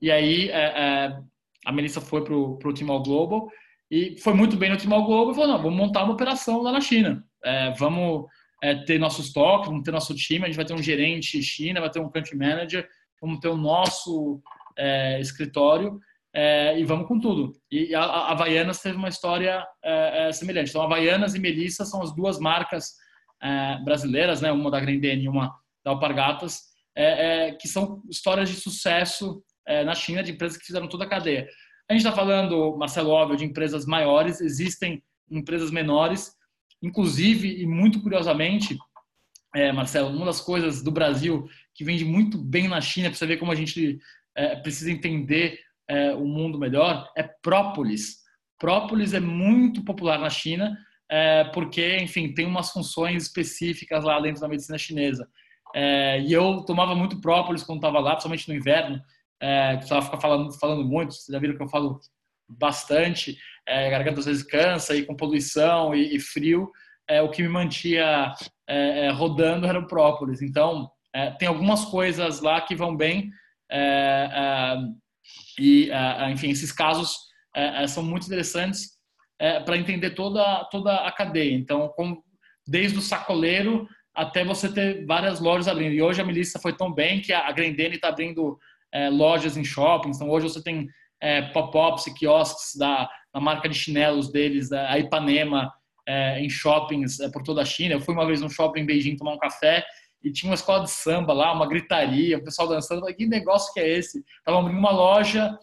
E aí, é, é a Melissa foi para o Timor Global e foi muito bem no Timor Global e falou, não, vamos montar uma operação lá na China. É, vamos é, ter nosso estoque, vamos ter nosso time, a gente vai ter um gerente China, vai ter um country manager, vamos ter o nosso é, escritório é, e vamos com tudo. E a, a Havaianas teve uma história é, é semelhante. Então, Havaianas e Melissa são as duas marcas é, brasileiras, né? uma da Grendene e uma da Alpargatas, é, que são histórias de sucesso na China, de empresas que fizeram toda a cadeia. A gente está falando, Marcelo, óbvio, de empresas maiores, existem empresas menores, inclusive, e muito curiosamente, é, Marcelo, uma das coisas do Brasil que vende muito bem na China, para você ver como a gente é, precisa entender é, o mundo melhor, é própolis. Própolis é muito popular na China, é, porque, enfim, tem umas funções específicas lá dentro da medicina chinesa. É, e eu tomava muito própolis quando estava lá, principalmente no inverno, é, precisava ficar falando, falando muito, vocês já viram que eu falo bastante, é, a garganta às vezes cansa, e com poluição e, e frio, é, o que me mantia é, é, rodando era o própolis. Então, é, tem algumas coisas lá que vão bem é, e, enfim, esses casos são muito interessantes para entender toda, toda a cadeia. Então, com, desde o sacoleiro até você ter várias lojas abrindo. E hoje a Melissa foi tão bem que a Grendene está abrindo lojas em shoppings. Então, hoje você tem pop-ups e quiosques da, da marca de chinelos deles, a Ipanema, é, em shoppings é, por toda a China. Eu fui uma vez num shopping em Beijing tomar um café e tinha uma escola de samba lá, uma gritaria, o pessoal dançando. Falei, que negócio que é esse? Estavam abrindo uma loja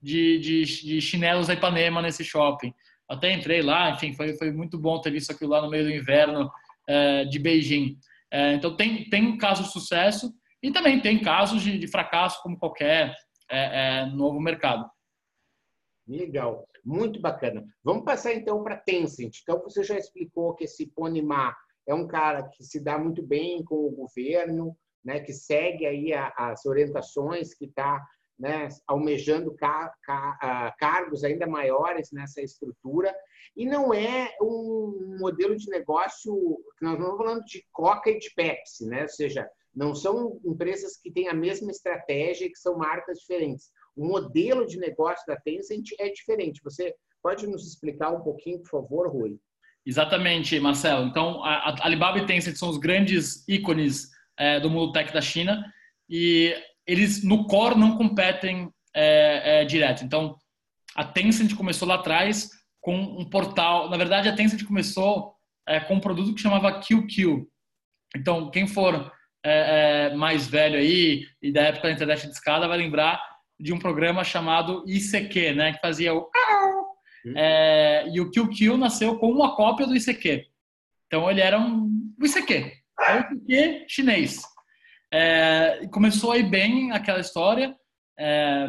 de, de, de chinelos da Ipanema nesse shopping. Até entrei lá, enfim, foi, foi muito bom ter visto aquilo lá no meio do inverno é, de Beijing. É, então, tem, tem casos de sucesso e também tem casos de, de fracasso, como qualquer é, é novo mercado. Legal, muito bacana. Vamos passar então para Tencent. Então você já explicou que esse Pony Ma é um cara que se dá muito bem com o governo, né, que segue aí a, as orientações, que está né, almejando car car cargos ainda maiores nessa estrutura. E não é um modelo de negócio, nós não estamos falando de Coca e de Pepsi, né? ou seja, não são empresas que têm a mesma estratégia e que são marcas diferentes. O modelo de negócio da Tencent é diferente. Você pode nos explicar um pouquinho, por favor, Rui? Exatamente, Marcelo. Então, a Alibaba e Tencent são os grandes ícones é, do mundo tech da China e eles no core não competem é, é, direto. Então, a Tencent começou lá atrás com um portal. Na verdade, a Tencent começou é, com um produto que chamava QQ. Então, quem for é, é, mais velho aí e da época da internet de escada vai lembrar de um programa chamado ICQ, né, que fazia o hum. é, e o QQ nasceu com uma cópia do ICQ. Então ele era um ICQ, é o ICQ chinês. É, começou aí bem aquela história é,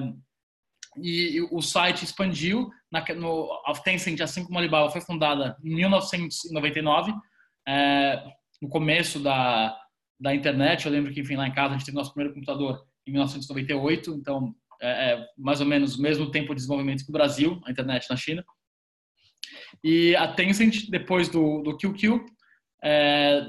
e, e, o site expandiu. Na, no, a Tencent, assim como a Alibaba, foi fundada em 1999, é, no começo da, da internet. Eu lembro que, enfim, lá em casa a gente teve nosso primeiro computador em 1998, então é, é mais ou menos o mesmo tempo de desenvolvimento que o Brasil, a internet na China. E a Tencent, depois do, do QQ, é,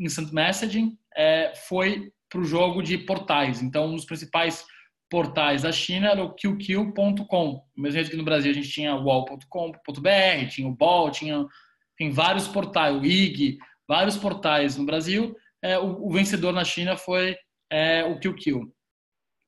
Instant Messaging, é, foi para o jogo de portais. Então, um dos principais portais da China era o QQ.com. Mesmo jeito que no Brasil a gente tinha o wall.com.br, tinha o Ball, tinha tem vários portais, o IG, vários portais no Brasil é, o, o, vencedor na China foi é, o QQ.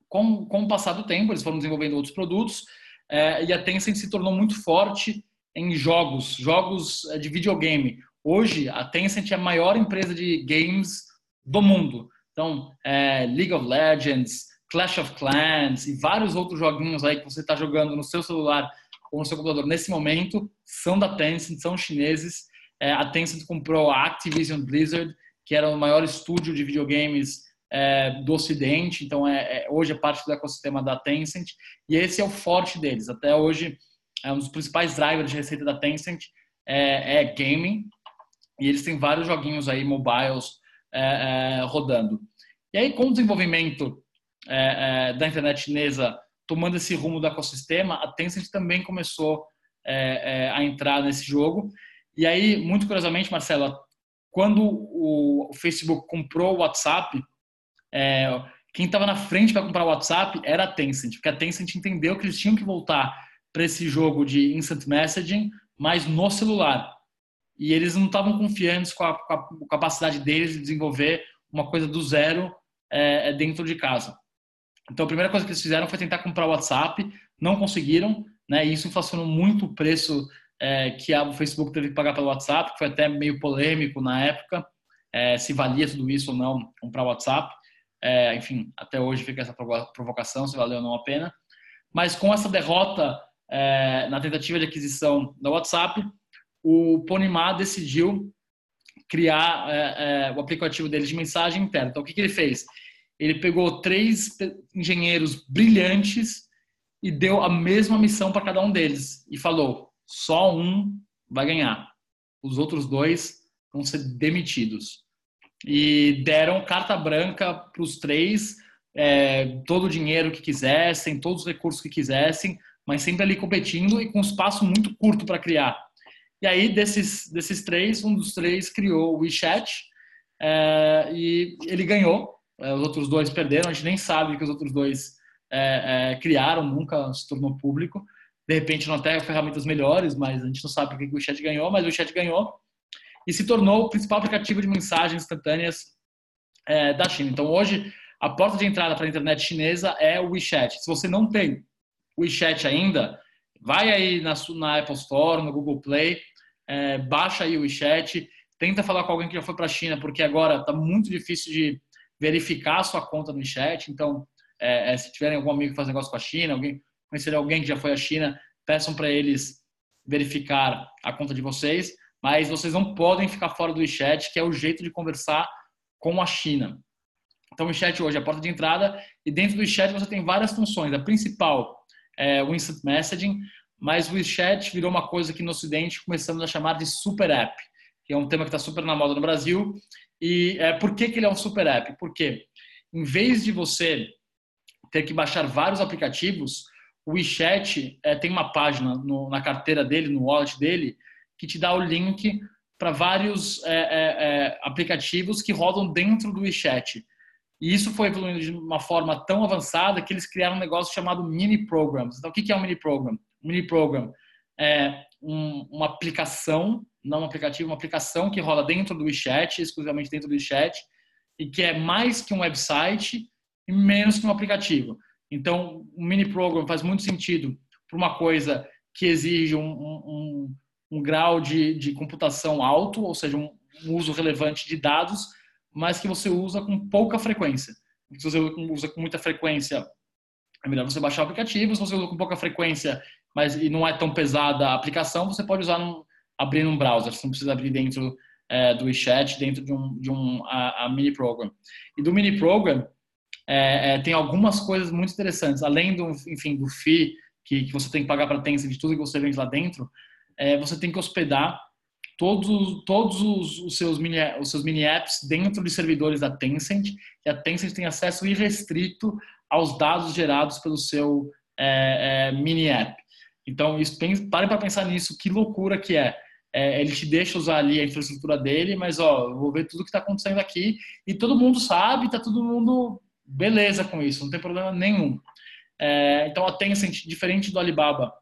Com, com o passar do tempo, eles foram desenvolvendo outros produtos é, e a Tencent se tornou muito forte em jogos, jogos é, de videogame. Hoje, a Tencent é a maior empresa de games do mundo. Então, é, League of Legends, Clash of Clans e vários outros joguinhos aí que você está jogando no seu celular ou no seu computador nesse momento são da Tencent, são chineses. É, a Tencent comprou a Activision Blizzard que era o maior estúdio de videogames é, do Ocidente, então é, é, hoje é parte do ecossistema da Tencent, e esse é o forte deles. Até hoje, é um dos principais drivers de receita da Tencent é, é gaming, e eles têm vários joguinhos aí, mobiles, é, é, rodando. E aí, com o desenvolvimento da internet chinesa tomando esse rumo do ecossistema, a Tencent também começou a entrar nesse jogo. E aí, muito curiosamente, Marcelo, quando o Facebook comprou o WhatsApp, é, quem estava na frente para comprar o WhatsApp era a Tencent, porque a Tencent entendeu que eles tinham que voltar para esse jogo de instant messaging, mas no celular. E eles não estavam confiantes com a, com a, capacidade deles de desenvolver uma coisa do zero é, é, dentro de casa. Então, a primeira coisa que eles fizeram foi tentar comprar o WhatsApp, não conseguiram, né? E isso inflacionou muito o preço é, que o Facebook teve que pagar pelo WhatsApp, que foi até meio polêmico na época, é, se valia tudo isso ou não comprar o WhatsApp. É, enfim, até hoje fica essa provocação, se valeu ou não a pena. Mas com essa derrota é, na tentativa de aquisição da WhatsApp, o Ponimá decidiu criar é, é, o aplicativo dele de mensagem interna. Então, o que, que ele fez? Ele pegou três engenheiros brilhantes e deu a mesma missão para cada um deles e falou: só um vai ganhar. Os outros dois vão ser demitidos. E deram carta branca para os três, é, todo o dinheiro que quisessem, todos os recursos que quisessem, mas sempre ali competindo e com um espaço muito curto para criar. E aí, desses, desses três, um dos três criou o WeChat é, e ele ganhou. É, os outros dois perderam, a gente nem sabe que os outros dois é, é, criaram, nunca se tornou público de repente não até ferramentas melhores, mas a gente não sabe por que o WeChat ganhou, mas o WeChat ganhou e se tornou o principal aplicativo de mensagens instantâneas é, da China. Então hoje a porta de entrada para a internet chinesa é o WeChat. Se você não tem o WeChat ainda, vai aí na, na Apple Store, no Google Play, é, baixa aí o WeChat, tenta falar com alguém que já foi para a China, porque agora está muito difícil de verificar a sua conta no WeChat. Então, é, é, se tiverem algum amigo que faz negócio com a China, alguém conhecer alguém que já foi à China, peçam para eles verificar a conta de vocês, mas vocês não podem ficar fora do WeChat, que é o jeito de conversar com a China. Então, o WeChat hoje é a porta de entrada e dentro do WeChat você tem várias funções. A principal é o Instant Messaging, mas o WeChat virou uma coisa que no Ocidente começamos a chamar de Super App, que é um tema que está super na moda no Brasil. E é, por que, que ele é um Super App? Porque em vez de você ter que baixar vários aplicativos, o WeChat é, tem uma página no, na carteira dele, no wallet dele, que te dá o link para vários é, é, aplicativos que rodam dentro do WeChat. E isso foi evoluindo de uma forma tão avançada que eles criaram um negócio chamado mini programs. Então, o que é um mini program? Um mini program é um, uma aplicação, não um aplicativo, uma aplicação que rola dentro do WeChat, exclusivamente dentro do WeChat, e que é mais que um website e menos que um aplicativo. Então, um mini program faz muito sentido para uma coisa que exige um, um, um grau de, de, computação alto, ou seja, um, um uso relevante de dados, mas que você usa com pouca frequência. Se você usa com muita frequência, é melhor você baixar o aplicativo. Se você usa com pouca frequência, mas e não é tão pesada a aplicação, você pode usar num, um browser. Você não precisa abrir dentro é, do WeChat, dentro de um, de um a, a mini program. E do mini program é, é, tem algumas coisas muito interessantes. Além do, enfim, do fee que, que você tem que pagar para a Tencent de tudo que você vende lá dentro, é, você tem que hospedar todos, todos os, os, seus mini, os seus mini apps dentro de servidores da Tencent, e a Tencent tem acesso irrestrito aos dados gerados pelo seu é, é, mini app. Então, isso, pare para pensar nisso, que loucura que é. é. Ele te deixa usar ali a infraestrutura dele, mas ó, eu vou ver tudo que está acontecendo aqui e todo mundo sabe, está todo mundo beleza com isso, não tem problema nenhum. É, então, a Tencent, diferente do Alibaba,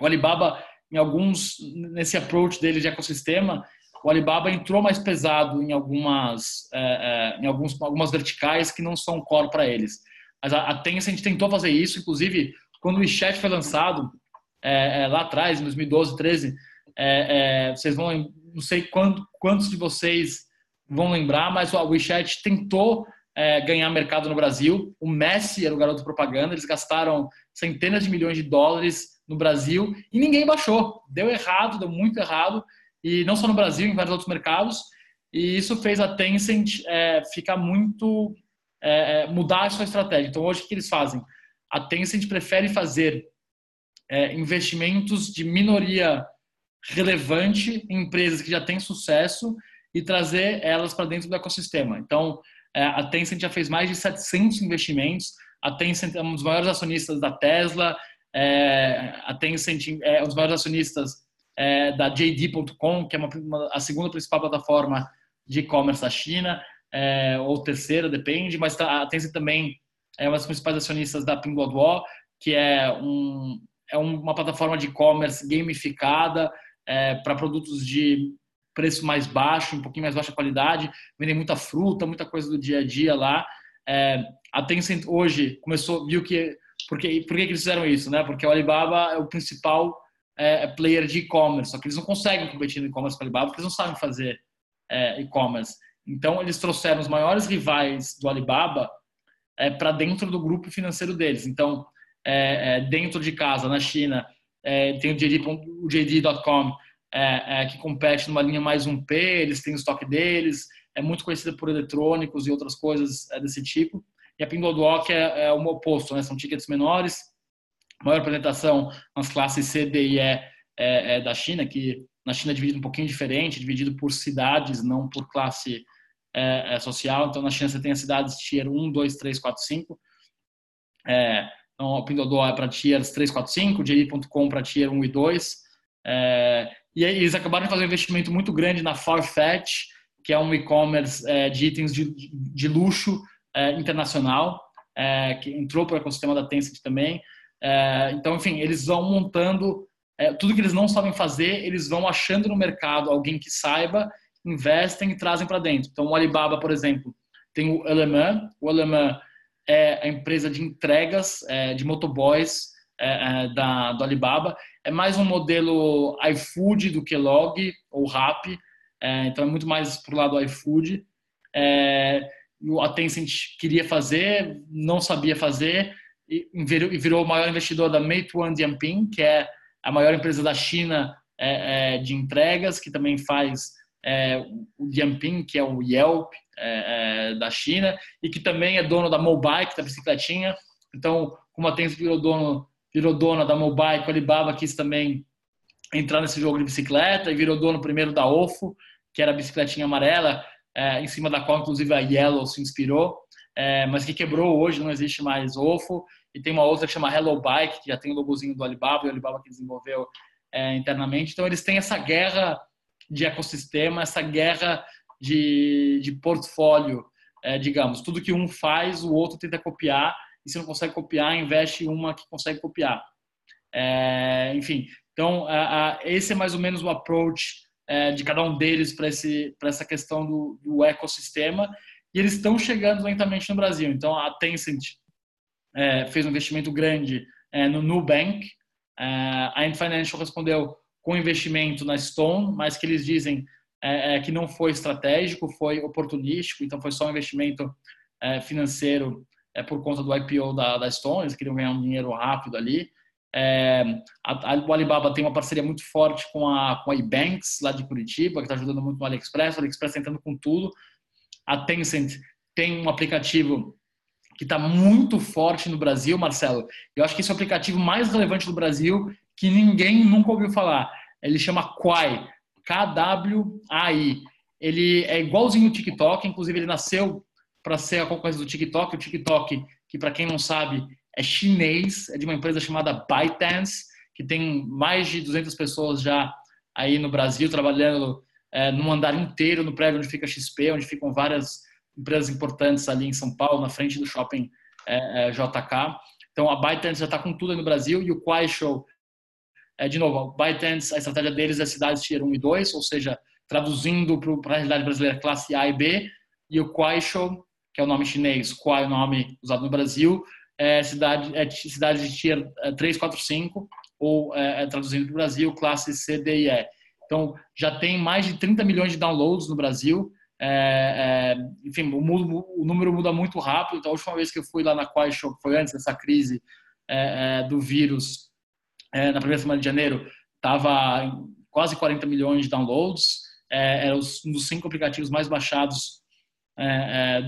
o Alibaba em alguns nesse approach dele de ecossistema, o Alibaba entrou mais pesado em algumas é, é, em alguns, algumas verticais que não são core para eles. Mas a, a Tencent tentou fazer isso, inclusive quando o WeChat foi lançado é, é lá atrás, em 2012, 13, é, vocês vão não sei quantos de vocês vão lembrar, mas o WeChat tentou ganhar mercado no Brasil. O Messi era o garoto propaganda, eles gastaram centenas de milhões de dólares no Brasil e ninguém baixou. Deu errado, deu muito errado, e não só no Brasil, em vários outros mercados. E isso fez a Tencent é, ficar muito. É, é, mudar a sua estratégia. Então, hoje, o que eles fazem? A Tencent prefere fazer é, investimentos de minoria relevante em empresas que já têm sucesso e trazer elas para dentro do ecossistema. Então, é, a Tencent já fez mais de 700 investimentos. A Tencent é um dos maiores acionistas da Tesla, é, a Tencent é um dos maiores acionistas é, da JD.com, que é uma, uma, a segunda principal plataforma de e-commerce da China, é, ou terceira, depende, mas tá, a Tencent também é uma das principais acionistas da Pinduoduo, que é, um, é uma plataforma de e-commerce gamificada é, para produtos de preço mais baixo, um pouquinho mais baixa qualidade, vendem muita fruta, muita coisa do dia a dia lá. É, a Tencent hoje começou, viu que por que, por que eles fizeram isso? Né? Porque o Alibaba é o principal é, é player de e-commerce, só que eles não conseguem competir no e-commerce com o Alibaba porque eles não sabem fazer é, e-commerce. Então, eles trouxeram os maiores rivais do Alibaba é, para dentro do grupo financeiro deles. Então, é, é, dentro de casa, na China, tem o JD.com, JD que compete numa linha mais 1P, eles têm o estoque deles, é muito conhecida por eletrônicos e outras coisas desse tipo. E a Pinduoduo é, é o oposto, né? São tickets menores, maior apresentação nas classes C, D e E é, é, da China, que na China é dividido um pouquinho diferente, dividido por cidades, não por classe é, é social. Então, na China você tem as cidades Tier 1, 2, 3, 4, 5. É, então, a Pinduoduo é para Tiers 3, 4, 5, JD.com para Tier 1 e 2. É, e eles acabaram de fazer um investimento muito grande na Farfetch, que é um e-commerce é, de itens de, de luxo, é, internacional, é, que entrou para o ecossistema da Tencent também. É, então, enfim, eles vão montando é, tudo que eles não sabem fazer, eles vão achando no mercado alguém que saiba, investem e trazem para dentro. Então, o Alibaba, por exemplo, tem o Alemã. O Alemã é a empresa de entregas de motoboys da, do Alibaba. É mais um modelo iFood do que Log ou Rappi. então, é muito mais para o lado iFood. É, a Tencent queria fazer, não sabia fazer, e virou o maior investidor da Meituan Dianping, que é a maior empresa da China é, é, de entregas, que também faz é, o Dianping, que é o Yelp é, é, da China, e que também é dono da Mobike, da bicicletinha. Então, como a Tencent virou, dono, virou dona da Mobike, Alibaba quis também entrar nesse jogo de bicicleta e virou dono primeiro da Ofo, que era a bicicletinha amarela, é, em cima da qual inclusive a Yellow se inspirou. é, mas que quebrou hoje, não existe mais Ofo. E tem uma outra que chama Hello Bike, que já tem o logozinho do Alibaba, e o Alibaba que desenvolveu é, internamente. Então, eles têm essa guerra de ecossistema, essa guerra de, de portfólio, digamos. Tudo que um faz, o outro tenta copiar, e se não consegue copiar, investe uma que consegue copiar. É, enfim, então, a, a, esse é mais ou menos o approach é, de cada um deles para essa questão do, do, ecossistema. E eles estão chegando lentamente no Brasil. Então, a Tencent é, fez um investimento grande é, no Nubank. É, a Ant Financial respondeu com investimento na Stone, mas que eles dizem é, que não foi estratégico, foi oportunístico. Então, foi só um investimento financeiro por conta do IPO da, da Stone. Eles queriam ganhar um dinheiro rápido ali. É, a, a, o Alibaba tem uma parceria muito forte com a, com a eBanks, lá de Curitiba, que está ajudando muito no AliExpress. O AliExpress está entrando com tudo. A Tencent tem um aplicativo que está muito forte no Brasil, Marcelo. Eu acho que esse é o aplicativo mais relevante do Brasil que ninguém nunca ouviu falar. Ele chama Kwai, K-W-A-I. Ele é igualzinho o TikTok, inclusive ele nasceu para ser a concorrência do TikTok. O TikTok, que para quem não sabe, é chinês, é de uma empresa chamada ByteDance, que tem mais de 200 pessoas já aí no Brasil trabalhando é, num andar inteiro no prédio onde fica a XP, onde ficam várias empresas importantes ali em São Paulo, na frente do shopping é, é, JK. Então a ByteDance já está com tudo no Brasil e o Kuaishou, é, de novo, a ByteDance, a estratégia deles é cidades tier 1 e 2, ou seja, traduzindo para a realidade brasileira classe A e B, e o Kuaishou, que é o nome chinês, Kuai é o nome usado no Brasil, é, cidade, é, cidade de tier 3, 4, 5, ou é, é, traduzindo para o Brasil, classe C, D e E. Então, já tem mais de 30 milhões de downloads no Brasil. É, é, enfim, o, o, número muda muito rápido. Então, a última vez que eu fui lá na Quaishop, foi antes dessa crise é, do vírus, na primeira semana de janeiro, estava quase 40 milhões de downloads. era um dos cinco aplicativos mais baixados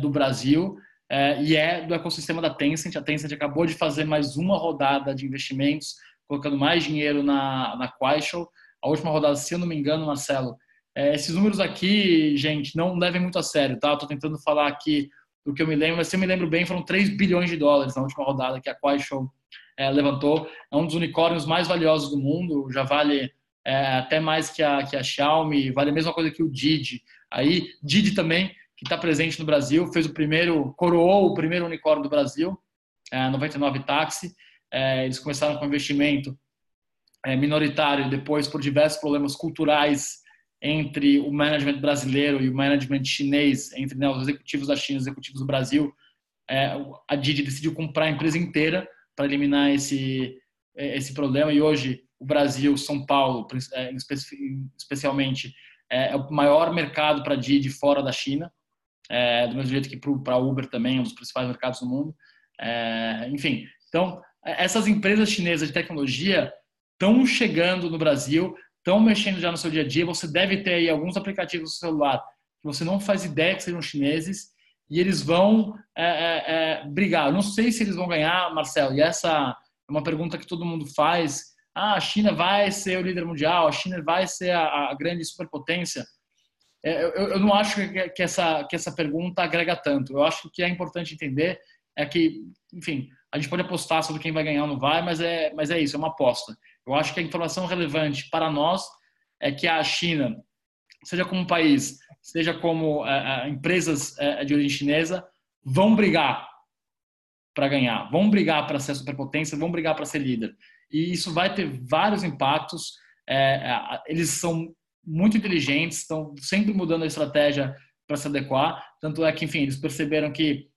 do Brasil é, e é do ecossistema da Tencent. A Tencent acabou de fazer mais uma rodada de investimentos, colocando mais dinheiro na, na Quaishou. A última rodada, se eu não me engano, Marcelo, é, esses números aqui, gente, não levem muito a sério, tá? Estou tentando falar aqui do que eu me lembro, mas se eu me lembro bem, foram 3 bilhões de dólares na última rodada que a Quaishou é, levantou. É um dos unicórnios mais valiosos do mundo, já vale é, até mais que a, que a Xiaomi, vale a mesma coisa que o Didi. Aí, Didi também que está presente no Brasil, fez o primeiro, coroou o primeiro unicórnio do Brasil, é, 99 Táxi. É, eles começaram com investimento é, minoritário, depois por diversos problemas culturais entre o management brasileiro e o management chinês, entre né, os executivos da China e os executivos do Brasil, é, a Didi decidiu comprar a empresa inteira para eliminar esse, é, esse problema. E hoje o Brasil, São Paulo, especialmente, é o maior mercado para Didi fora da China é, do mesmo jeito que para Uber também, um dos principais mercados do mundo. É, enfim, então, essas empresas chinesas de tecnologia estão chegando no Brasil, estão mexendo já no seu dia a dia. Você deve ter aí alguns aplicativos no celular que você não faz ideia que sejam chineses e eles vão é, é, é, brigar. Eu não sei se eles vão ganhar, Marcelo, e essa é uma pergunta que todo mundo faz. Ah, a China vai ser o líder mundial, a China vai ser a, a grande superpotência. É, eu, eu não acho que, essa, que essa pergunta agrega tanto. Eu acho que o que é importante entender é que, enfim, a gente pode apostar sobre quem vai ganhar ou não vai, mas é, mas é isso, é uma aposta. Eu acho que a informação relevante para nós é que a China, seja como país, seja como é, é empresas é, de origem chinesa, vão brigar para ganhar, vão brigar para ser superpotência, vão brigar para ser líder. E isso vai ter vários impactos. É, eles são muito inteligentes, estão sempre mudando a estratégia para se adequar. Tanto é que, enfim, eles perceberam que,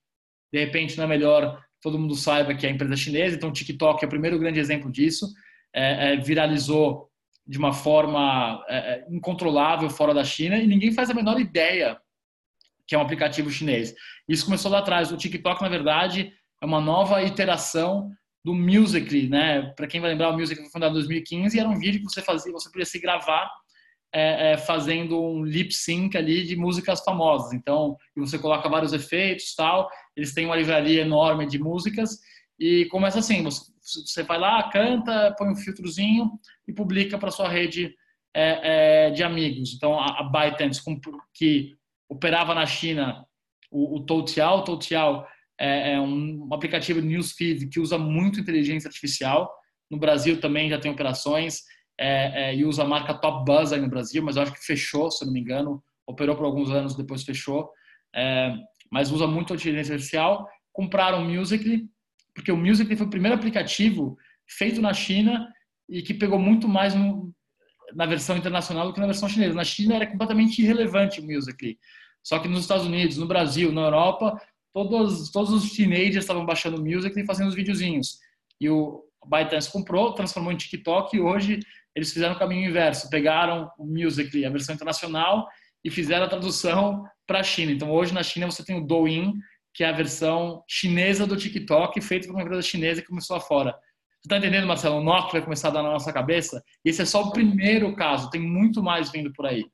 de repente, não é melhor todo mundo saiba que é a empresa chinesa. Então, o TikTok é o primeiro grande exemplo disso. É, é, viralizou de uma forma é, é incontrolável fora da China e ninguém faz a menor ideia que é um aplicativo chinês. Isso começou lá atrás. O TikTok, na verdade, é uma nova iteração do Musical.ly, né? Para quem vai lembrar, o Musical.ly foi fundado em 2015 e era um vídeo que você fazia, você podia se gravar é, é, fazendo um lip sync ali de músicas famosas. Então, você coloca vários efeitos, tal. Eles têm uma livraria enorme de músicas e começa assim: você, você vai lá, canta, põe um filtrozinho e publica para sua rede é, é, de amigos. Então, a, a ByteDance, que operava na China, o, o Toutiao, Toutiao é, é um, aplicativo newsfeed que usa muito inteligência artificial. No Brasil também já tem operações é, é, e usa a marca Top Buzz aí no Brasil, mas eu acho que fechou, se não me engano, operou por alguns anos, depois fechou. É, mas usa muito a inteligência artificial. Compraram o Musical.ly, porque o Musical.ly foi o primeiro aplicativo feito na China e que pegou muito mais no, na versão internacional do que na versão chinesa. Na China era completamente irrelevante o Musical.ly. Só que nos Estados Unidos, no Brasil, na Europa, todos, todos os teenagers estavam baixando o Musical.ly e fazendo os videozinhos. E o ByteDance comprou, transformou em TikTok e hoje eles fizeram o caminho inverso. Pegaram o Musical.ly, a versão internacional, e fizeram a tradução para a China. Então, hoje na China você tem o Douyin, que é a versão chinesa do TikTok, feita por uma empresa chinesa que começou lá fora. Você está entendendo, Marcelo? O nó vai começar a dar na nossa cabeça? Esse é só o primeiro caso, tem muito mais vindo por aí.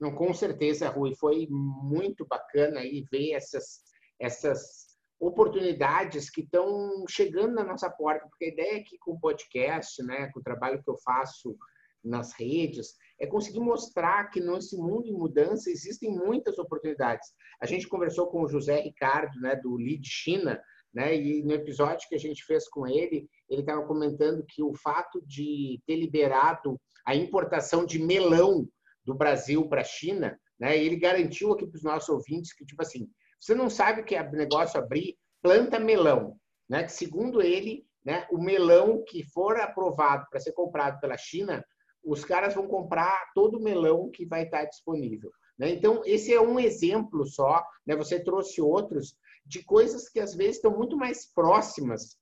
Não, com certeza, Rui. Foi muito bacana aí ver essas, essas oportunidades que estão chegando na nossa porta, porque a ideia é que com o podcast, né, com o trabalho que eu faço nas redes, é conseguir mostrar que nesse mundo em mudança existem muitas oportunidades. A gente conversou com o José Ricardo, né, do Lead China, né, e no episódio que a gente fez com ele, ele estava comentando que o fato de ter liberado a importação de melão do Brasil para a China, né, ele garantiu aqui para os nossos ouvintes que, tipo assim, você não sabe o que é negócio abrir, planta melão, né, que segundo ele, né, o melão que for aprovado para ser comprado pela China os caras vão comprar todo o melão que vai estar disponível. Né? Então, esse é um exemplo só. Né? Você trouxe outros de coisas que às vezes estão muito mais próximas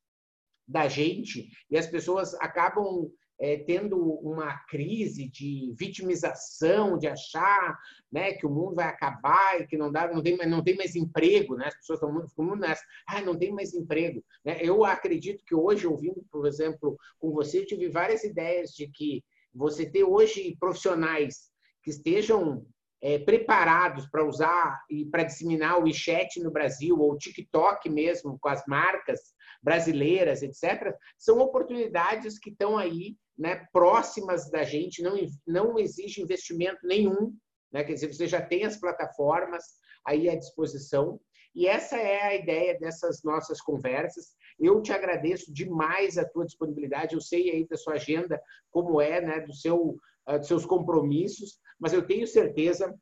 da gente e as pessoas acabam é, tendo uma crise de vitimização, de achar né, que o mundo vai acabar e que não dá, não tem, não tem mais emprego, né? As pessoas estão muito, muito nessa, ah, não tem mais emprego. Né? Eu acredito que hoje, ouvindo, por exemplo, com você, eu tive várias ideias de que você ter hoje profissionais que estejam é, preparados para usar e para disseminar o WeChat no Brasil, ou o TikTok mesmo, com as marcas brasileiras, etc., são oportunidades que estão aí né, próximas da gente, não, não exige investimento nenhum, né? quer dizer, você já tem as plataformas aí à disposição, e essa é a ideia dessas nossas conversas. Eu te agradeço demais a tua disponibilidade. Eu sei aí da sua agenda como é, né, do seu, uh, dos seus compromissos, mas eu tenho certeza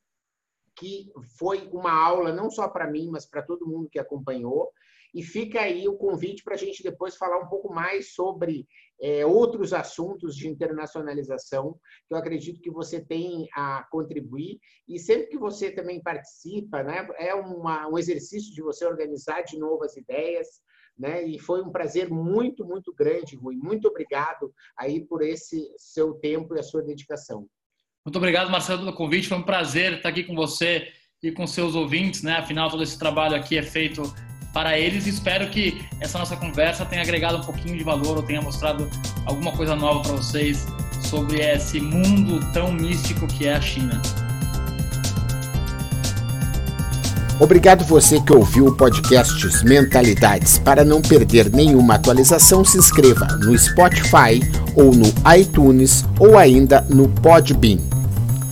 que foi uma aula não só para mim, mas para todo mundo que acompanhou. E fica aí o convite para a gente depois falar um pouco mais sobre é, outros assuntos de internacionalização, que eu acredito que você tem a contribuir. E sempre que você também participa, né, é uma, um exercício de você organizar de novo as ideias. Né? E foi um prazer muito, muito grande, Rui. Muito obrigado aí por esse seu tempo e a sua dedicação. Muito obrigado, Marcelo, pelo convite. Foi um prazer estar aqui com você e com seus ouvintes, né? Afinal, todo esse trabalho aqui é feito para eles. Espero que essa nossa conversa tenha agregado um pouquinho de valor ou tenha mostrado alguma coisa nova para vocês sobre esse mundo tão místico que é a China. Obrigado você que ouviu o podcast Mentalidades. Para não perder nenhuma atualização, se inscreva no Spotify ou no iTunes ou ainda no Podbean.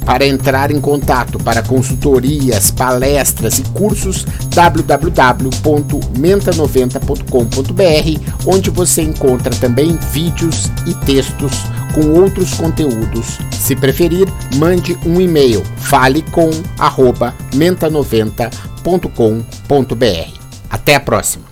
Para entrar em contato para consultorias, palestras e cursos, www.menta90.com.br, onde você encontra também vídeos e textos com outros conteúdos. Se preferir, mande um e-mail falecom@menta90.com.br. Até a próxima.